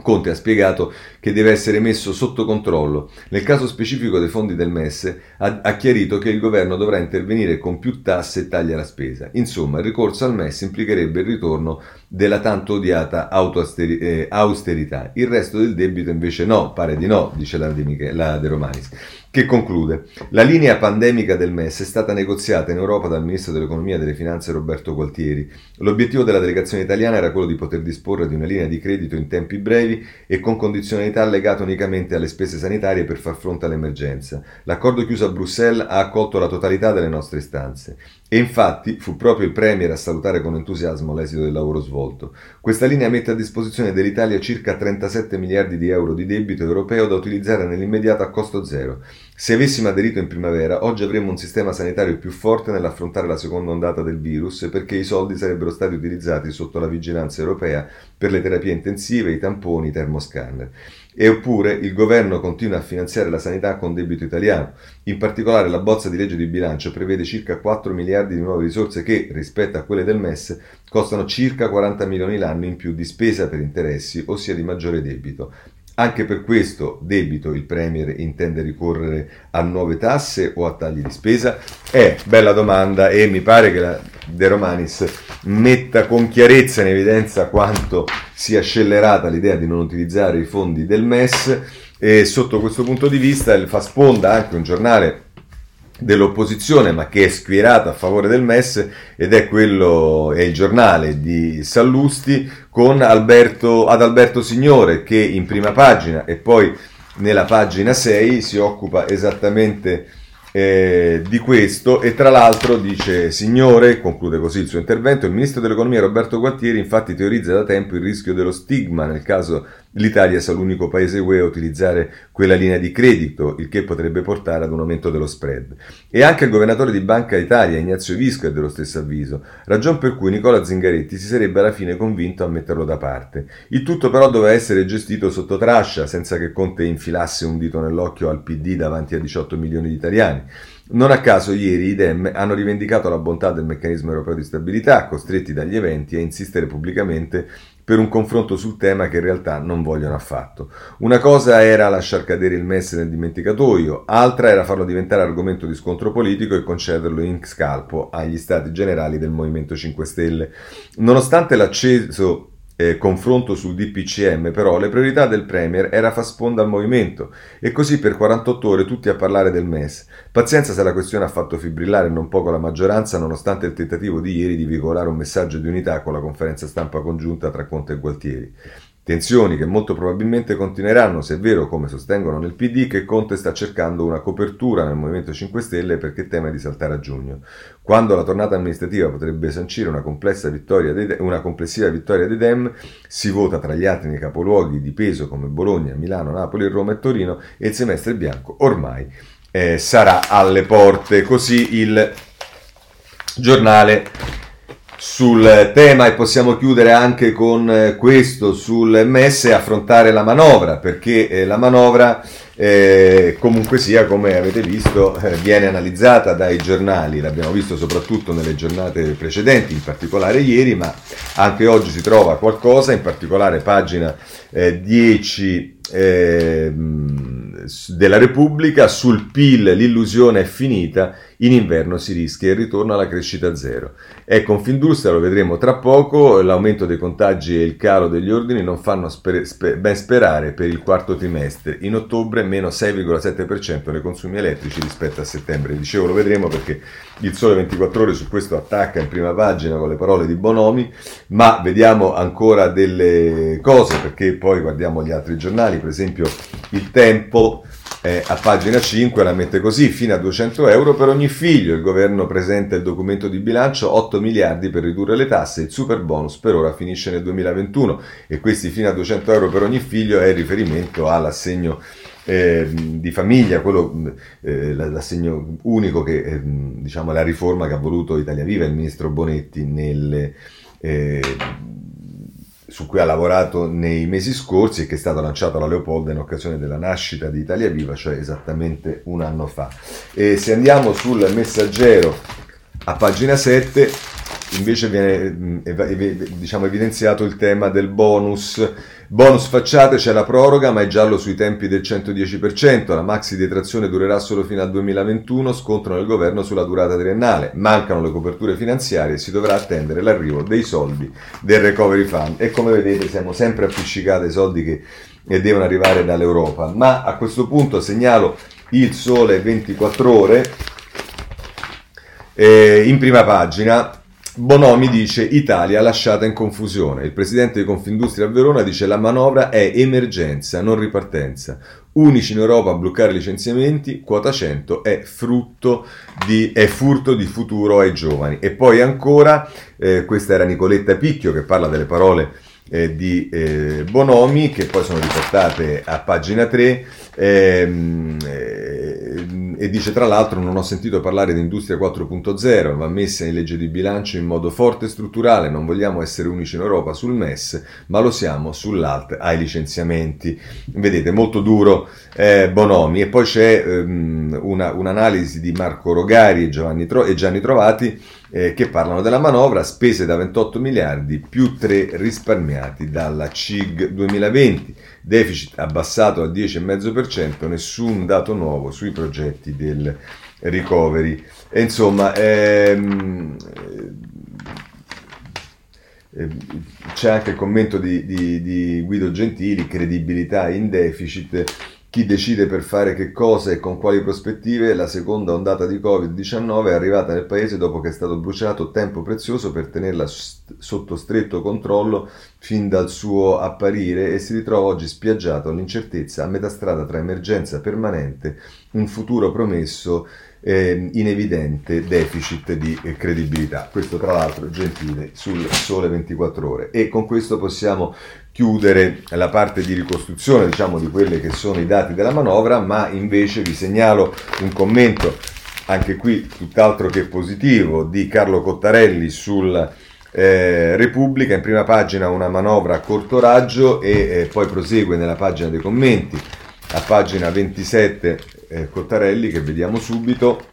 Speaker 1: Conte ha spiegato che deve essere messo sotto controllo. Nel caso specifico dei fondi del MES ha, ha, chiarito che il governo dovrà intervenire con più tasse e tagli alla spesa. Insomma, il ricorso al MES implicherebbe il ritorno della tanto odiata eh, austerità. Il resto del debito invece no, pare di no, dice la De, la De Romanis che conclude. La linea pandemica del MES è stata negoziata in Europa dal ministro dell'economia e delle finanze Roberto Gualtieri. L'obiettivo della delegazione italiana era quello di poter disporre di una linea di credito in tempi brevi e con condizionalità legate unicamente alle spese sanitarie per far fronte all'emergenza. L'accordo chiuso a Bruxelles ha accolto la totalità delle nostre istanze. E infatti fu proprio il Premier a salutare con entusiasmo l'esito del lavoro svolto. Questa linea mette a disposizione dell'Italia circa 37 miliardi di euro di debito europeo da utilizzare nell'immediato a costo zero. Se avessimo aderito in primavera, oggi avremmo un sistema sanitario più forte nell'affrontare la seconda ondata del virus perché i soldi sarebbero stati utilizzati sotto la vigilanza europea per le terapie intensive, i tamponi, i termoscanner. Eppure il governo continua a finanziare la sanità con debito italiano. In particolare la bozza di legge di bilancio prevede circa 4 miliardi di nuove risorse che, rispetto a quelle del MES, costano circa 40 milioni l'anno in più di spesa per interessi, ossia di maggiore debito. Anche per questo debito il Premier intende ricorrere a nuove tasse o a tagli di spesa? È bella domanda e mi pare che la De Romanis metta con chiarezza in evidenza quanto sia scellerata l'idea di non utilizzare i fondi del MES e sotto questo punto di vista fa sponda anche un giornale dell'opposizione ma che è squierata a favore del MES ed è quello è il giornale di Sallusti con Alberto, ad Alberto Signore che in prima pagina e poi nella pagina 6 si occupa esattamente eh, di questo. E tra l'altro dice Signore, conclude così il suo intervento, il ministro dell'economia Roberto Gualtieri infatti teorizza da tempo il rischio dello stigma nel caso l'Italia sia l'unico paese UE a utilizzare quella linea di credito, il che potrebbe portare ad un aumento dello spread. E anche il governatore di Banca Italia, Ignazio Visco, è dello stesso avviso, ragion per cui Nicola Zingaretti si sarebbe alla fine convinto a metterlo da parte. Il tutto però doveva essere gestito sotto trascia, senza che Conte infilasse un dito nell'occhio al PD davanti a 18 milioni di italiani. Non a caso ieri i Dem hanno rivendicato la bontà del meccanismo europeo di stabilità, costretti dagli eventi a insistere pubblicamente per un confronto sul tema che in realtà non vogliono affatto. Una cosa era lasciar cadere il MES nel dimenticatoio, altra era farlo diventare argomento di scontro politico e concederlo in scalpo agli stati generali del Movimento 5 Stelle. Nonostante l'acceso eh, confronto sul DPCM, però le priorità del Premier era far sponda al movimento e così per 48 ore tutti a parlare del MES. Pazienza se la questione ha fatto fibrillare non poco la maggioranza nonostante il tentativo di ieri di veicolare un messaggio di unità con la conferenza stampa congiunta tra Conte e Gualtieri. Tensioni che molto probabilmente continueranno se è vero, come sostengono nel PD, che Conte sta cercando una copertura nel Movimento 5 Stelle perché teme di saltare a giugno. Quando la tornata amministrativa potrebbe sancire una, vittoria una complessiva vittoria dei Dem, si vota tra gli altri nei capoluoghi di peso come Bologna, Milano, Napoli, Roma e Torino e il semestre bianco ormai eh, sarà alle porte. Così il giornale sul tema e possiamo chiudere anche con eh, questo sul MES e affrontare la manovra perché eh, la manovra eh, comunque sia come avete visto eh, viene analizzata dai giornali. L'abbiamo visto soprattutto nelle giornate precedenti in particolare ieri ma anche oggi si trova qualcosa in particolare pagina 10 eh, della Repubblica, sul PIL l'illusione è finita, in inverno si rischia il ritorno alla crescita zero. È Confindustria, lo vedremo tra poco, l'aumento dei contagi e il calo degli ordini non fanno sper- sper- ben sperare per il quarto trimestre. In ottobre meno 6,7% nei consumi elettrici rispetto a settembre. Dicevo, lo vedremo perché il Sole 24 ore su questo attacca in prima pagina con le parole di Bonomi, ma vediamo ancora delle cose perché poi guardiamo gli altri giornali, per esempio il Tempo eh, a pagina 5 la mette così, fino a 200 euro per ogni figlio, il governo presenta il documento di bilancio 8 miliardi per ridurre le tasse, il super bonus per ora finisce nel 2021 e questi fino a 200 euro per ogni figlio è riferimento all'assegno eh, di famiglia, quello, eh, l'assegno unico che eh, diciamo la riforma che ha voluto Italia Viva il ministro Bonetti nelle eh, su cui ha lavorato nei mesi scorsi e che è stato lanciato alla Leopolda in occasione della nascita di Italia Viva, cioè esattamente un anno fa. E se andiamo sul messaggero a pagina 7, invece viene diciamo, evidenziato il tema del bonus Bonus facciate, c'è la proroga, ma è giallo sui tempi del 110%. La maxi detrazione durerà solo fino al 2021, scontrano il governo sulla durata triennale. Mancano le coperture finanziarie e si dovrà attendere l'arrivo dei soldi del Recovery Fund. E come vedete siamo sempre appiccicati ai soldi che devono arrivare dall'Europa. Ma a questo punto segnalo il sole 24 ore eh, in prima pagina Bonomi dice Italia lasciata in confusione. Il presidente di Confindustria a Verona dice la manovra è emergenza, non ripartenza. Unici in Europa a bloccare licenziamenti, quota 100 è, di, è furto di futuro ai giovani. E poi ancora, eh, questa era Nicoletta Picchio che parla delle parole eh, di eh, Bonomi che poi sono riportate a pagina 3 ehm, eh, e dice tra l'altro non ho sentito parlare di industria 4.0 va messa in legge di bilancio in modo forte e strutturale non vogliamo essere unici in Europa sul MES ma lo siamo sull'alt ai licenziamenti. Vedete molto duro eh, Bonomi. E poi c'è ehm, una, un'analisi di Marco Rogari e Tro- e Gianni Trovati eh, che parlano della manovra, spese da 28 miliardi più 3 risparmiati dalla CIG 2020, deficit abbassato al 10,5%, nessun dato nuovo sui progetti del recovery. E insomma, ehm, eh, c'è anche il commento di, di, di Guido Gentili, credibilità in deficit chi decide per fare che cosa e con quali prospettive, la seconda ondata di Covid-19 è arrivata nel paese dopo che è stato bruciato tempo prezioso per tenerla sotto stretto controllo fin dal suo apparire e si ritrova oggi spiaggiato all'incertezza a metà strada tra emergenza permanente, un futuro promesso eh, in evidente deficit di eh, credibilità. Questo tra l'altro gentile sul Sole 24 ore. E con questo possiamo chiudere la parte di ricostruzione diciamo, di quelli che sono i dati della manovra, ma invece vi segnalo un commento anche qui tutt'altro che positivo di Carlo Cottarelli sul eh, Repubblica, in prima pagina una manovra a corto raggio e eh, poi prosegue nella pagina dei commenti. A pagina 27 eh, Cottarelli che vediamo subito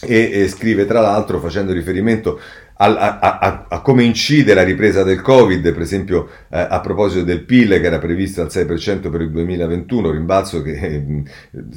Speaker 1: e, e scrive tra l'altro facendo riferimento a, a, a, come incide la ripresa del Covid, per esempio eh, a proposito del PIL che era previsto al 6% per il 2021, rimbalzo che eh,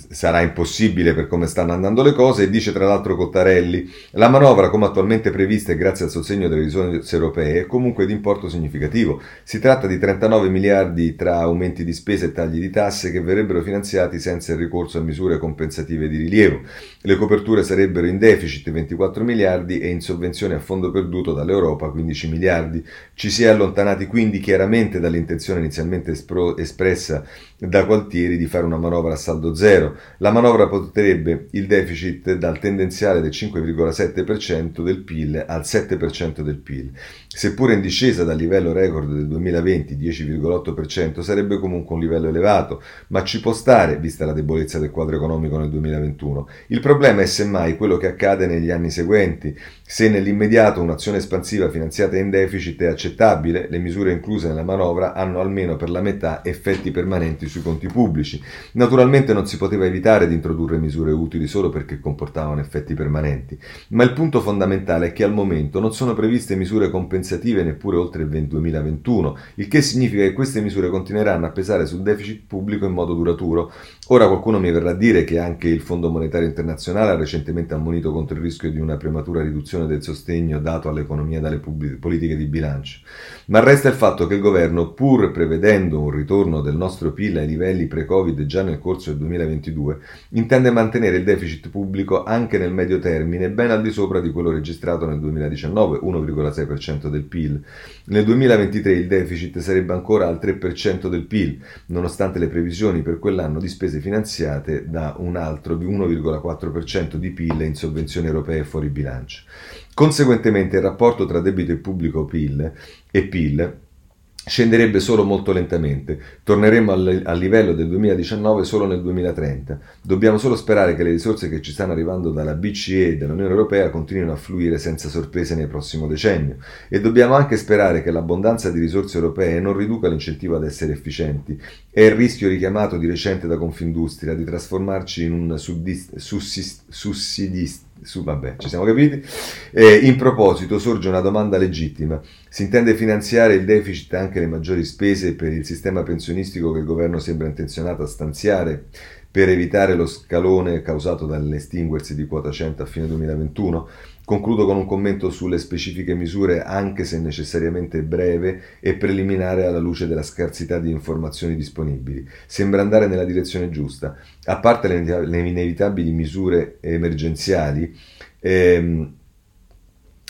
Speaker 1: sarà impossibile per come stanno andando le cose, e dice tra l'altro Cottarelli, la manovra come attualmente prevista e grazie al sostegno delle risorse europee è comunque di importo significativo. Si tratta di 39 miliardi tra aumenti di spese e tagli di tasse che verrebbero finanziati senza il ricorso a misure compensative di rilievo. Le coperture sarebbero in deficit 24 miliardi e in sovvenzione a fondo perduto dall'Europa 15 miliardi. Ci si è allontanati quindi chiaramente dall'intenzione inizialmente espro- espressa da Gualtieri di fare una manovra a saldo zero. La manovra porterebbe il deficit dal tendenziale del 5,7% del PIL al 7% del PIL. Seppure in discesa dal livello record del 2020, 10,8%, sarebbe comunque un livello elevato, ma ci può stare, vista la debolezza del quadro economico nel 2021. Il problema è semmai quello che accade negli anni seguenti. Se nell'immediato un'azione espansiva finanziata in deficit è accettabile, le misure incluse nella manovra hanno almeno per la metà effetti permanenti sui conti pubblici. Naturalmente non si poteva evitare di introdurre misure utili solo perché comportavano effetti permanenti, ma il punto fondamentale è che al momento non sono previste misure compensative neppure oltre il 2021, il che significa che queste misure continueranno a pesare sul deficit pubblico in modo duraturo. Ora qualcuno mi verrà a dire che anche il Fondo Monetario Internazionale ha recentemente ammonito contro il rischio di una prematura riduzione del sostegno dato all'economia dalle pub- politiche di bilancio. Ma resta il fatto che il governo, pur prevedendo un ritorno del nostro PIL ai livelli pre-Covid già nel corso del 2022, intende mantenere il deficit pubblico anche nel medio termine ben al di sopra di quello registrato nel 2019, 1,6% del PIL. Nel 2023 il deficit sarebbe ancora al 3% del PIL, nonostante le previsioni per quell'anno di spese finanziate da un altro 1,4% di PIL in sovvenzioni europee fuori bilancio. Conseguentemente il rapporto tra debito e pubblico PIL e PIL scenderebbe solo molto lentamente. Torneremo al, al, livello del 2019 solo nel 2030. Dobbiamo solo sperare che le risorse che ci stanno arrivando dalla BCE e dall'Unione Europea continuino a fluire senza sorprese nel prossimo decennio. E dobbiamo anche sperare che l'abbondanza di risorse europee non riduca l'incentivo ad essere efficienti. È il rischio richiamato di recente da Confindustria di trasformarci in un sussidista su, vabbè, ci siamo capiti. Eh, in proposito sorge una domanda legittima. Si intende finanziare il deficit e anche le maggiori spese per il sistema pensionistico che il governo sembra intenzionato a stanziare per evitare lo scalone causato dall'estinguersi di quota 100 a fine 2021? Concludo con un commento sulle specifiche misure, anche se necessariamente breve e preliminare alla luce della scarsità di informazioni disponibili. Sembra andare nella direzione giusta. A parte le inevitabili misure emergenziali, ehm,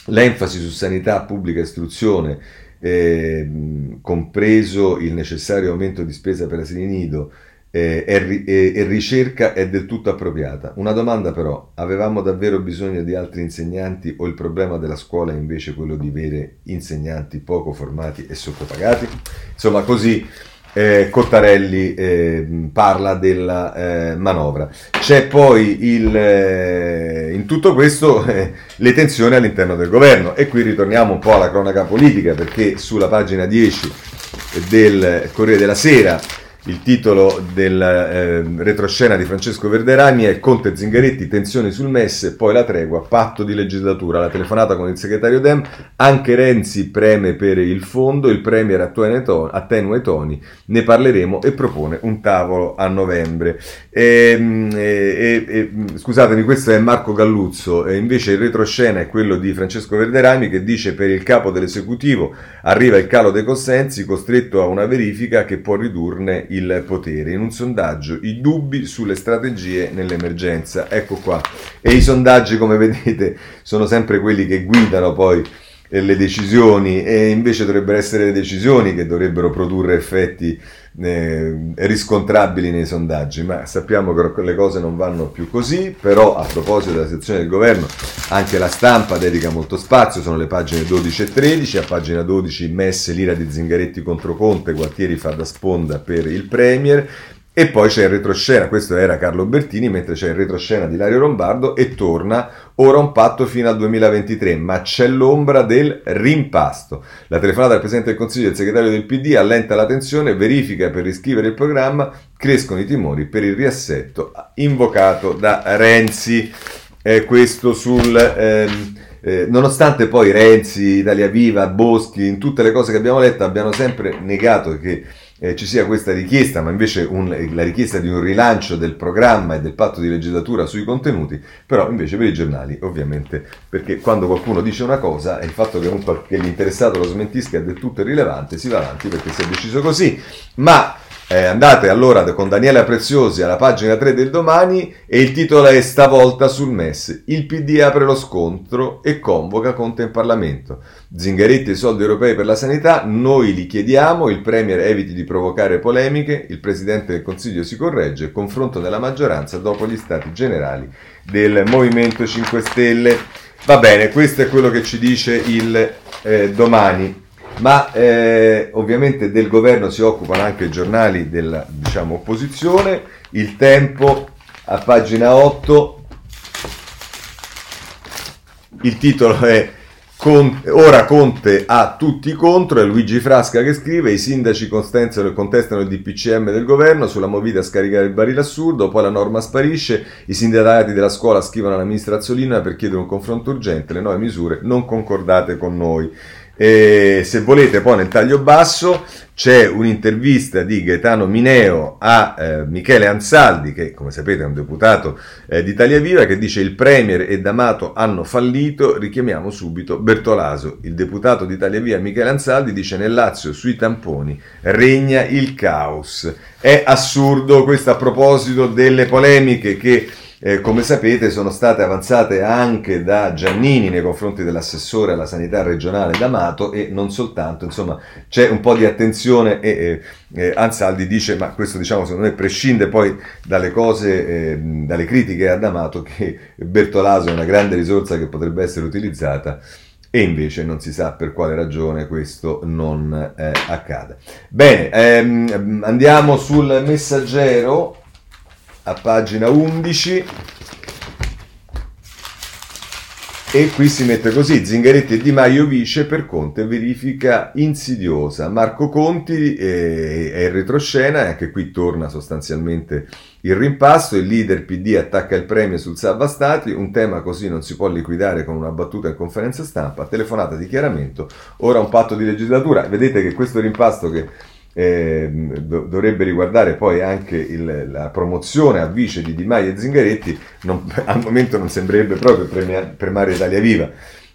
Speaker 1: l'enfasi su sanità, pubblica istruzione, ehm, compreso il necessario aumento di spesa per asili nido, eh, e, e, e, ricerca è del tutto appropriata. Una domanda però, avevamo davvero bisogno di altri insegnanti o il problema della scuola è invece quello di avere insegnanti poco formati e sottopagati? Insomma, così eh, Cottarelli eh, parla della eh, manovra. C'è poi il, eh, in tutto questo eh, le tensioni all'interno del governo e qui ritorniamo un po' alla cronaca politica perché sulla pagina 10 del Corriere della Sera il titolo del eh, retroscena di Francesco Verderani è Conte Zingaretti, tensioni sul MES, poi la tregua, patto di legislatura, la telefonata con il segretario Dem, anche Renzi preme per il fondo, il Premier attenua i toni, ne parleremo e propone un tavolo a novembre. E, e, e, scusatemi, questo è Marco Galluzzo, e invece il retroscena è quello di Francesco Verderani che dice per il capo dell'esecutivo arriva il calo dei consensi costretto a una verifica che può ridurne il il potere. In un sondaggio i dubbi sulle strategie nell'emergenza. Ecco qua. E i sondaggi, come vedete, sono sempre quelli che guidano poi eh, le decisioni e invece dovrebbero essere le decisioni che dovrebbero produrre effetti eh, riscontrabili nei sondaggi, ma sappiamo che le cose non vanno più così, però a proposito della sezione del governo anche la stampa dedica molto spazio, sono le pagine 12 e 13, a pagina 12 messe l'ira di Zingaretti contro Conte, Gualtieri fa da sponda per il Premier, e poi c'è il retroscena, questo era Carlo Bertini, mentre c'è il retroscena di Lario Lombardo e torna ora un patto fino al 2023, ma c'è l'ombra del rimpasto. La telefonata del Presidente del Consiglio e del segretario del PD allenta la tensione, verifica per riscrivere il programma, crescono i timori per il riassetto invocato da Renzi. Eh, questo sul... Ehm, eh, nonostante poi Renzi, Italia Viva, Boschi, in tutte le cose che abbiamo letto abbiano sempre negato che eh, ci sia questa richiesta, ma invece un, la richiesta di un rilancio del programma e del patto di legislatura sui contenuti, però invece per i giornali ovviamente, perché quando qualcuno dice una cosa e il fatto che, che l'interessato lo smentisca è del tutto irrilevante, si va avanti perché si è deciso così, ma eh, andate allora con Daniela Preziosi alla pagina 3 del domani e il titolo è Stavolta sul MES. Il PD apre lo scontro e convoca Conte in Parlamento. Zingaretti e i soldi europei per la sanità, noi li chiediamo, il Premier eviti di provocare polemiche, il Presidente del Consiglio si corregge, confronto nella maggioranza dopo gli stati generali del Movimento 5 Stelle. Va bene, questo è quello che ci dice il eh, domani ma eh, ovviamente del governo si occupano anche i giornali della diciamo, opposizione, il tempo a pagina 8, il titolo è Conte, ora Conte ha tutti contro, è Luigi Frasca che scrive, i sindaci contestano, contestano il DPCM del governo sulla movita a scaricare il barile assurdo, poi la norma sparisce, i sindacati della scuola scrivono alla ministra Azzolina per chiedere un confronto urgente, le nuove misure non concordate con noi. E se volete poi nel taglio basso c'è un'intervista di Gaetano Mineo a eh, Michele Ansaldi, che come sapete è un deputato eh, di Viva, che dice il Premier e D'Amato hanno fallito, richiamiamo subito Bertolaso. Il deputato di Italia Viva Michele Ansaldi dice nel Lazio sui tamponi regna il caos. È assurdo questo a proposito delle polemiche che eh, come sapete sono state avanzate anche da Giannini nei confronti dell'assessore alla sanità regionale D'Amato e non soltanto, insomma c'è un po' di attenzione e eh, Ansaldi dice, ma questo diciamo secondo me prescinde poi dalle cose, eh, dalle critiche ad D'Amato che Bertolaso è una grande risorsa che potrebbe essere utilizzata e invece non si sa per quale ragione questo non eh, accada. Bene, ehm, andiamo sul messaggero a pagina 11 e qui si mette così, Zingaretti e Di Maio vice per Conte, verifica insidiosa. Marco Conti è, è in retroscena e anche qui torna sostanzialmente il rimpasto, il leader PD attacca il premio sul salva stati, un tema così non si può liquidare con una battuta in conferenza stampa, telefonata di chiaramento, ora un patto di legislatura. Vedete che questo rimpasto che eh, dovrebbe riguardare poi anche il, la promozione a vice di Di Maio e Zingaretti, non, al momento non sembrerebbe proprio premia, premare Italia Viva,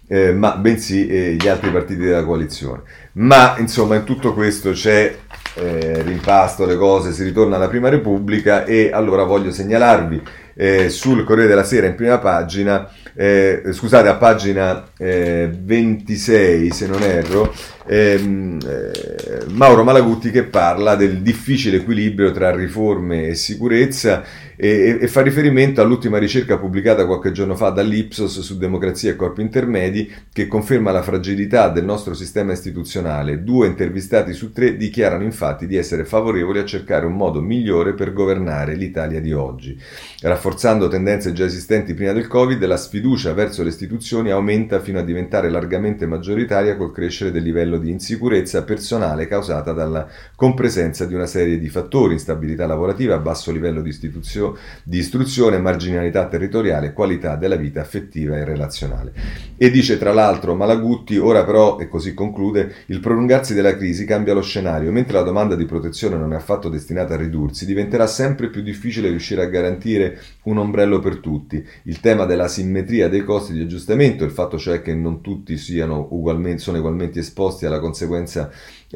Speaker 1: eh, ma bensì eh, gli altri partiti della coalizione. Ma insomma in tutto questo c'è eh, rimpasto, le cose, si ritorna alla Prima Repubblica e allora voglio segnalarvi eh, sul Corriere della Sera in prima pagina, eh, scusate a pagina 26 se non erro, ehm, eh, Mauro Malagutti che parla del difficile equilibrio tra riforme e sicurezza e, e, fa riferimento all'ultima ricerca pubblicata qualche giorno fa dall'Ipsos su democrazia e corpi intermedi che conferma la fragilità del nostro sistema istituzionale. Due intervistati su tre dichiarano infatti di essere favorevoli a cercare un modo migliore per governare l'Italia di oggi. Rafforzando tendenze già esistenti prima del Covid, la sfiducia verso le istituzioni aumenta fino a diventare largamente maggioritaria col crescere del livello di insicurezza personale causata dalla compresenza di una serie di fattori, instabilità lavorativa, basso livello di istituzione di istruzione, marginalità territoriale, qualità della vita affettiva e relazionale. E dice tra l'altro Malagutti, ora però, e così conclude, il prolungarsi della crisi cambia lo scenario, mentre la domanda di protezione non è affatto destinata a ridursi, diventerà sempre più difficile riuscire a garantire un ombrello per tutti. Il tema della simmetria dei costi di aggiustamento, il fatto cioè che non tutti siano ugualmente, sono ugualmente esposti alla conseguenza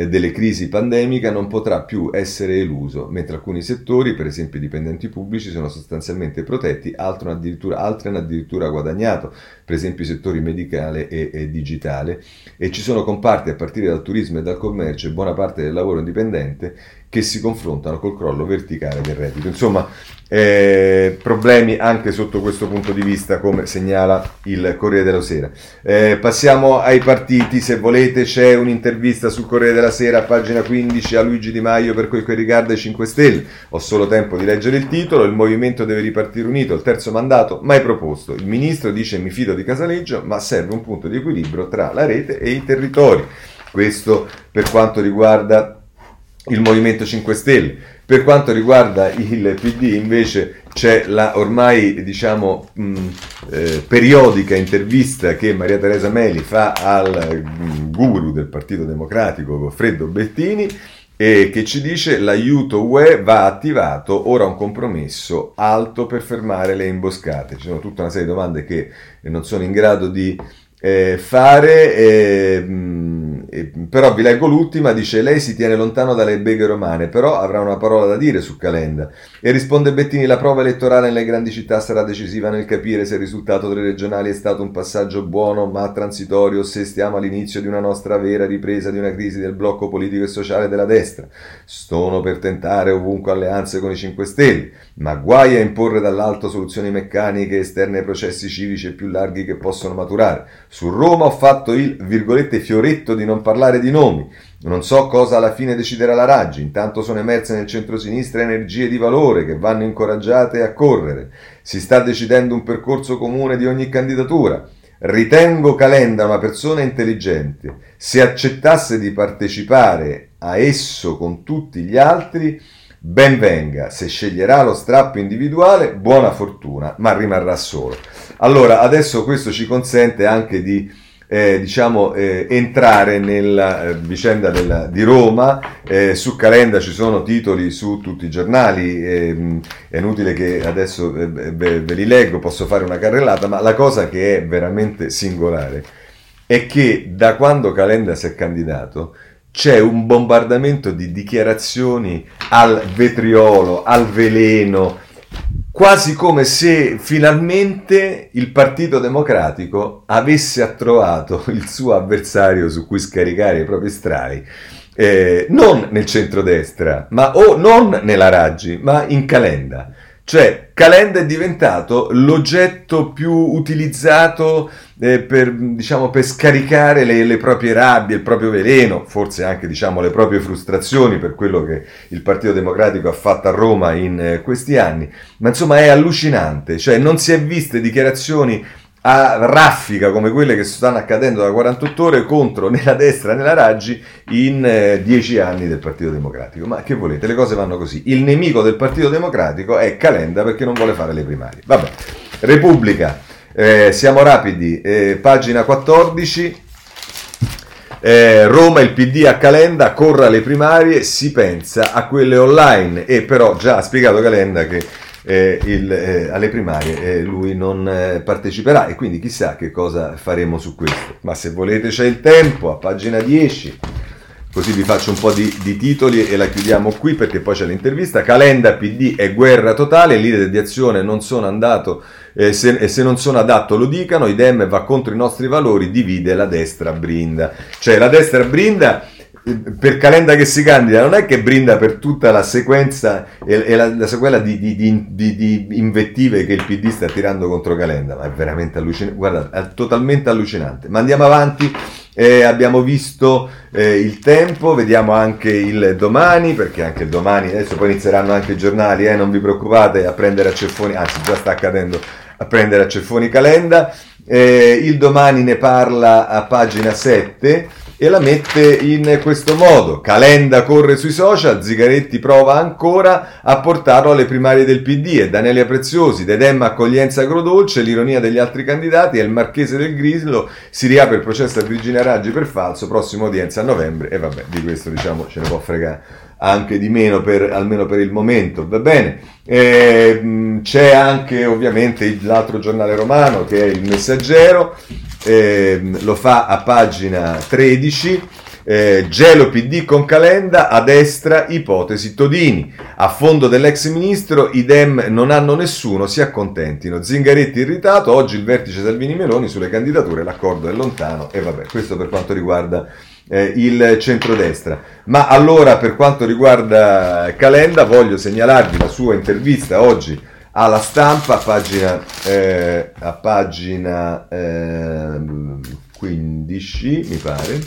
Speaker 1: delle crisi pandemiche non potrà più essere eluso, mentre alcuni settori, per esempio i dipendenti pubblici, sono sostanzialmente protetti, altri hanno addirittura, altri addirittura guadagnato, per esempio i settori medicale e, e digitale, e ci sono comparti a partire dal turismo e dal commercio e buona parte del lavoro indipendente che si confrontano col crollo verticale del reddito. Insomma, eh, problemi anche sotto questo punto di vista, come segnala il Corriere della Sera. Eh, passiamo ai partiti, se volete c'è un'intervista sul Corriere della Sera, pagina 15, a Luigi Di Maio per quel che riguarda i 5 Stelle. Ho solo tempo di leggere il titolo, il movimento deve ripartire unito, il terzo mandato mai proposto. Il ministro dice mi fido di Casaleggio, ma serve un punto di equilibrio tra la rete e i territori. Questo per quanto riguarda il Movimento 5 Stelle. Per quanto riguarda il PD invece c'è la ormai diciamo mh, eh, periodica intervista che Maria Teresa Meli fa al mh, guru del Partito Democratico Goffredo Bettini e che ci dice l'aiuto UE va attivato, ora un compromesso alto per fermare le imboscate. Ci sono tutta una serie di domande che non sono in grado di eh, fare, eh, eh, però vi leggo l'ultima, dice lei si tiene lontano dalle beghe romane, però avrà una parola da dire su Calenda. E risponde Bettini, la prova elettorale nelle grandi città sarà decisiva nel capire se il risultato delle regionali è stato un passaggio buono ma transitorio, se stiamo all'inizio di una nostra vera ripresa di una crisi del blocco politico e sociale della destra. Stono per tentare ovunque alleanze con i 5 Stelle, ma guai a imporre dall'alto soluzioni meccaniche esterne ai processi civici e più larghi che possono maturare. Su Roma ho fatto il, virgolette, fioretto di non parlare di nomi. Non so cosa alla fine deciderà la Raggi, intanto sono emerse nel centro-sinistra energie di valore che vanno incoraggiate a correre. Si sta decidendo un percorso comune di ogni candidatura. Ritengo Calenda una persona intelligente. Se accettasse di partecipare a esso con tutti gli altri, ben venga. Se sceglierà lo strappo individuale, buona fortuna, ma rimarrà solo. Allora, adesso questo ci consente anche di eh, diciamo, eh, entrare nella eh, vicenda della, di Roma. Eh, su Calenda ci sono titoli su tutti i giornali, ehm, è inutile che adesso eh, ve, ve li leggo, posso fare una carrellata, ma la cosa che è veramente singolare è che da quando Calenda si è candidato c'è un bombardamento di dichiarazioni al vetriolo, al veleno, quasi come se finalmente il Partito Democratico avesse trovato il suo avversario su cui scaricare i propri strai. Eh, non nel centrodestra, ma o non nella Raggi, ma in Calenda. Cioè, Calenda è diventato l'oggetto più utilizzato eh, per, diciamo, per scaricare le, le, proprie rabbie, il proprio veleno, forse anche diciamo, le proprie frustrazioni per quello che il Partito Democratico ha fatto a Roma in eh, questi anni. Ma insomma è allucinante, cioè non si è viste dichiarazioni a raffica come quelle che stanno accadendo da 48 ore contro né la destra né la Raggi in eh, dieci anni del Partito Democratico. Ma che volete? Le cose vanno così. Il nemico del Partito Democratico è Calenda perché non vuole fare le primarie. Vabbè. Repubblica. Eh, siamo rapidi. Eh, pagina 14. Eh, Roma, il PD a Calenda, corra alle primarie, si pensa a quelle online e però già ha spiegato Calenda che eh, il, eh, alle primarie eh, lui non eh, parteciperà e quindi chissà che cosa faremo su questo. Ma se volete c'è il tempo, a pagina 10, così vi faccio un po' di, di titoli e la chiudiamo qui perché poi c'è l'intervista. Calenda PD è guerra totale, i leader di azione non sono andato e se, se, non sono adatto lo dicano, idem va contro i nostri valori, divide la destra brinda. Cioè la destra brinda per Calenda che si candida non è che brinda per tutta la sequenza e, e la, la, sequela di, di, di, di, invettive che il PD sta tirando contro Calenda, ma è veramente allucinante, guarda, è totalmente allucinante. Ma andiamo avanti, eh, abbiamo visto eh, il tempo, vediamo anche il domani, perché anche domani, adesso poi inizieranno anche i giornali, eh, non vi preoccupate a prendere a ceffoni, anzi già sta accadendo, a prendere a ceffoni Calenda. Eh, il domani ne parla a pagina 7 e la mette in questo modo. Calenda corre sui social, Zigaretti prova ancora a portarlo alle primarie del PD e Danelia Preziosi, Dedemma accoglienza agrodolce, l'ironia degli altri candidati e il marchese del Grislo si riapre il processo a Virginia Raggi per falso, prossima udienza a novembre e vabbè, di questo diciamo ce ne può fregare anche di meno per, almeno per il momento, va bene. Eh, c'è anche ovviamente l'altro giornale romano che è il Messaggero eh, lo fa a pagina 13. Eh, Gelo PD con Calenda, a destra ipotesi Todini. A fondo dell'ex ministro i Dem non hanno nessuno, si accontentino. Zingaretti irritato, oggi il vertice Salvini Meloni sulle candidature, l'accordo è lontano e vabbè, questo per quanto riguarda eh, il centrodestra. Ma allora per quanto riguarda Calenda voglio segnalarvi la sua intervista oggi alla stampa, a pagina, eh, a pagina eh, 15, mi pare.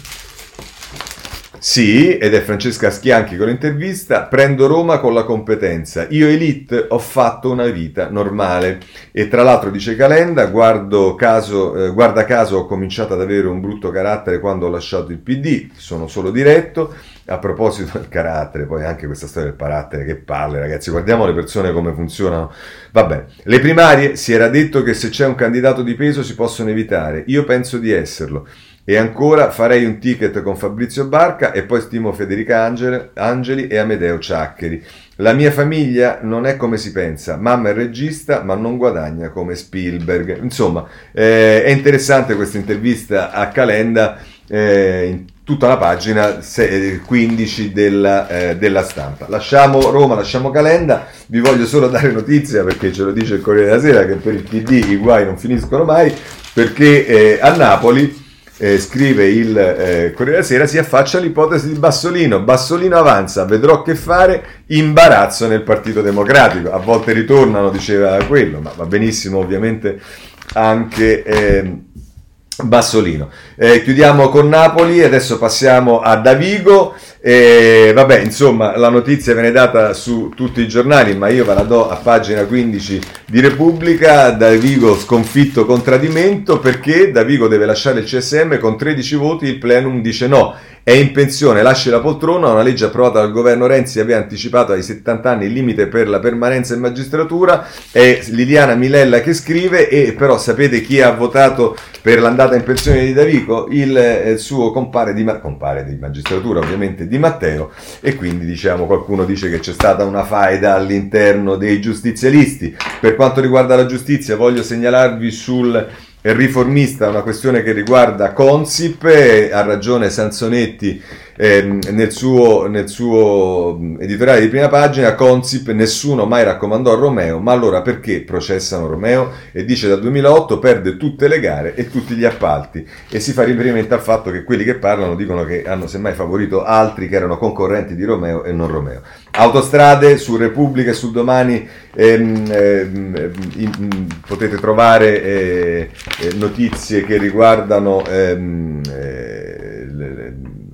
Speaker 1: Sì, ed è Francesca Schianchi con l'intervista. Prendo Roma con la competenza. Io Elite ho fatto una vita normale. E tra l'altro dice Calenda, caso, eh, guarda caso ho cominciato ad avere un brutto carattere quando ho lasciato il PD, sono solo diretto a proposito del carattere, poi anche questa storia del carattere, che palle ragazzi, guardiamo le persone come funzionano. Vabbè, le primarie si era detto che se c'è un candidato di peso si possono evitare, io penso di esserlo. E ancora farei un ticket con Fabrizio Barca e poi stimo Federica Angel, Angeli e Amedeo Ciaccheri. La mia famiglia non è come si pensa, mamma è regista ma non guadagna come Spielberg. Insomma, eh, è interessante questa intervista a Calenda eh, in tutta la pagina 15 della, eh, della, stampa. Lasciamo Roma, lasciamo Calenda, vi voglio solo dare notizia perché ce lo dice il Corriere della Sera che per il PD i guai non finiscono mai, perché eh, a Napoli eh, scrive il eh, Corriere della Sera, si affaccia l'ipotesi di Bassolino. Bassolino avanza, vedrò che fare, imbarazzo nel Partito Democratico. A volte ritornano, diceva quello, ma va benissimo ovviamente anche... Eh, Bassolino. Eh, chiudiamo con Napoli, adesso passiamo a Davigo. Eh, vabbè, insomma, la notizia viene data su tutti i giornali, ma io ve la do a pagina 15 di Repubblica. Davigo sconfitto con tradimento perché Davigo deve lasciare il CSM con 13 voti, il plenum dice no è in pensione, lascia la poltrona, una legge approvata dal governo Renzi aveva anticipato ai 70 anni il limite per la permanenza in magistratura, è Liliana Milella che scrive e però sapete chi ha votato per l'andata in pensione di Davico? Il, eh, suo compare di, compare di magistratura ovviamente di Matteo e quindi diciamo qualcuno dice che c'è stata una faida all'interno dei giustizialisti. Per quanto riguarda la giustizia voglio segnalarvi sul riformista, una questione che riguarda Consip, ha ragione Sansonetti eh, nel, suo, nel, suo, editoriale di prima pagina, Consip nessuno mai raccomandò a Romeo, ma allora perché processano Romeo? E dice dal 2008 perde tutte le gare e tutti gli appalti e si fa riferimento al fatto che quelli che parlano dicono che hanno semmai favorito altri che erano concorrenti di Romeo e non Romeo. Autostrade su Repubblica e su Domani ehm, ehm, in, potete trovare eh, eh, notizie che riguardano ehm, eh,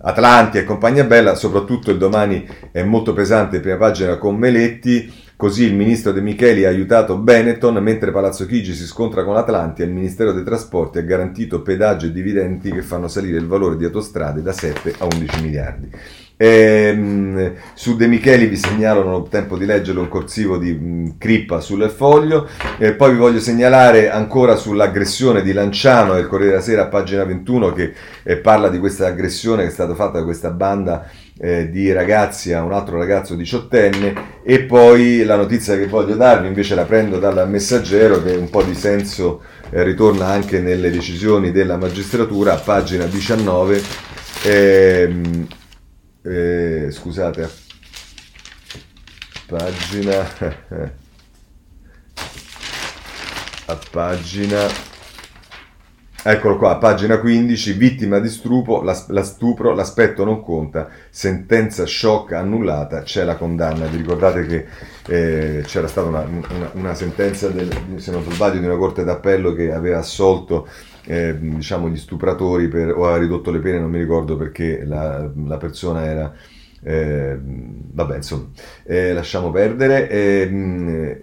Speaker 1: Atlanti e compagnia bella, soprattutto il domani è molto pesante, prima pagina con Meletti, così il ministro De Micheli ha aiutato Benetton, mentre Palazzo Chigi si scontra con l'Atlanti e il Ministero dei Trasporti ha garantito pedaggio e dividendi che fanno salire il valore di autostrade da 7 a 11 miliardi. Ehm, su De Micheli vi segnalo, non ho tempo di leggerlo, un corsivo di mh, Crippa sul foglio. Eh, poi vi voglio segnalare ancora sull'aggressione di Lanciano del Corriere della Sera pagina 21 che eh, parla di questa aggressione che è stata fatta da questa banda eh, di ragazzi a un altro ragazzo diciottenne e poi la notizia che voglio darvi invece la prendo dal messaggero che un po' di senso eh, ritorna anche nelle decisioni della magistratura pagina 19 ehm, eh, scusate, pagina, a pagina, eccolo qua, pagina 15, vittima di stupro, la, la stupro, l'aspetto non conta, sentenza shock annullata, c'è la condanna. Vi ricordate che eh, c'era stata una, una, una sentenza, del, se non sbaglio, di una corte d'appello che aveva assolto eh, diciamo gli stupratori per, o ha ridotto le pene, non mi ricordo perché la, la persona era... Eh, vabbè, insomma, eh, lasciamo perdere. Eh,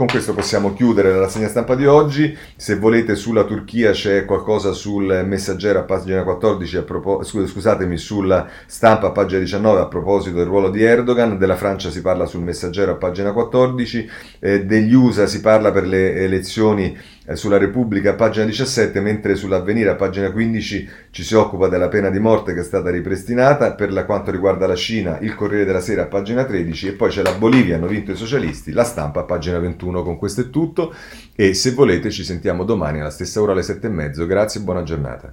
Speaker 1: con questo possiamo chiudere la rassegna stampa di oggi. Se volete sulla Turchia c'è qualcosa sul messaggero a pagina 14, a propos- scusatemi, sulla stampa a pagina 19 a proposito del ruolo di Erdogan, della Francia si parla sul messaggero a pagina 14, eh, degli USA si parla per le elezioni sulla Repubblica pagina 17, mentre sull'avvenire a pagina 15 ci si occupa della pena di morte che è stata ripristinata, per la, quanto riguarda la Cina il Corriere della Sera a pagina 13 e poi c'è la Bolivia, hanno vinto i socialisti, la stampa a pagina 21 con questo è tutto e se volete ci sentiamo domani alla stessa ora alle 7 e mezzo, grazie e buona giornata.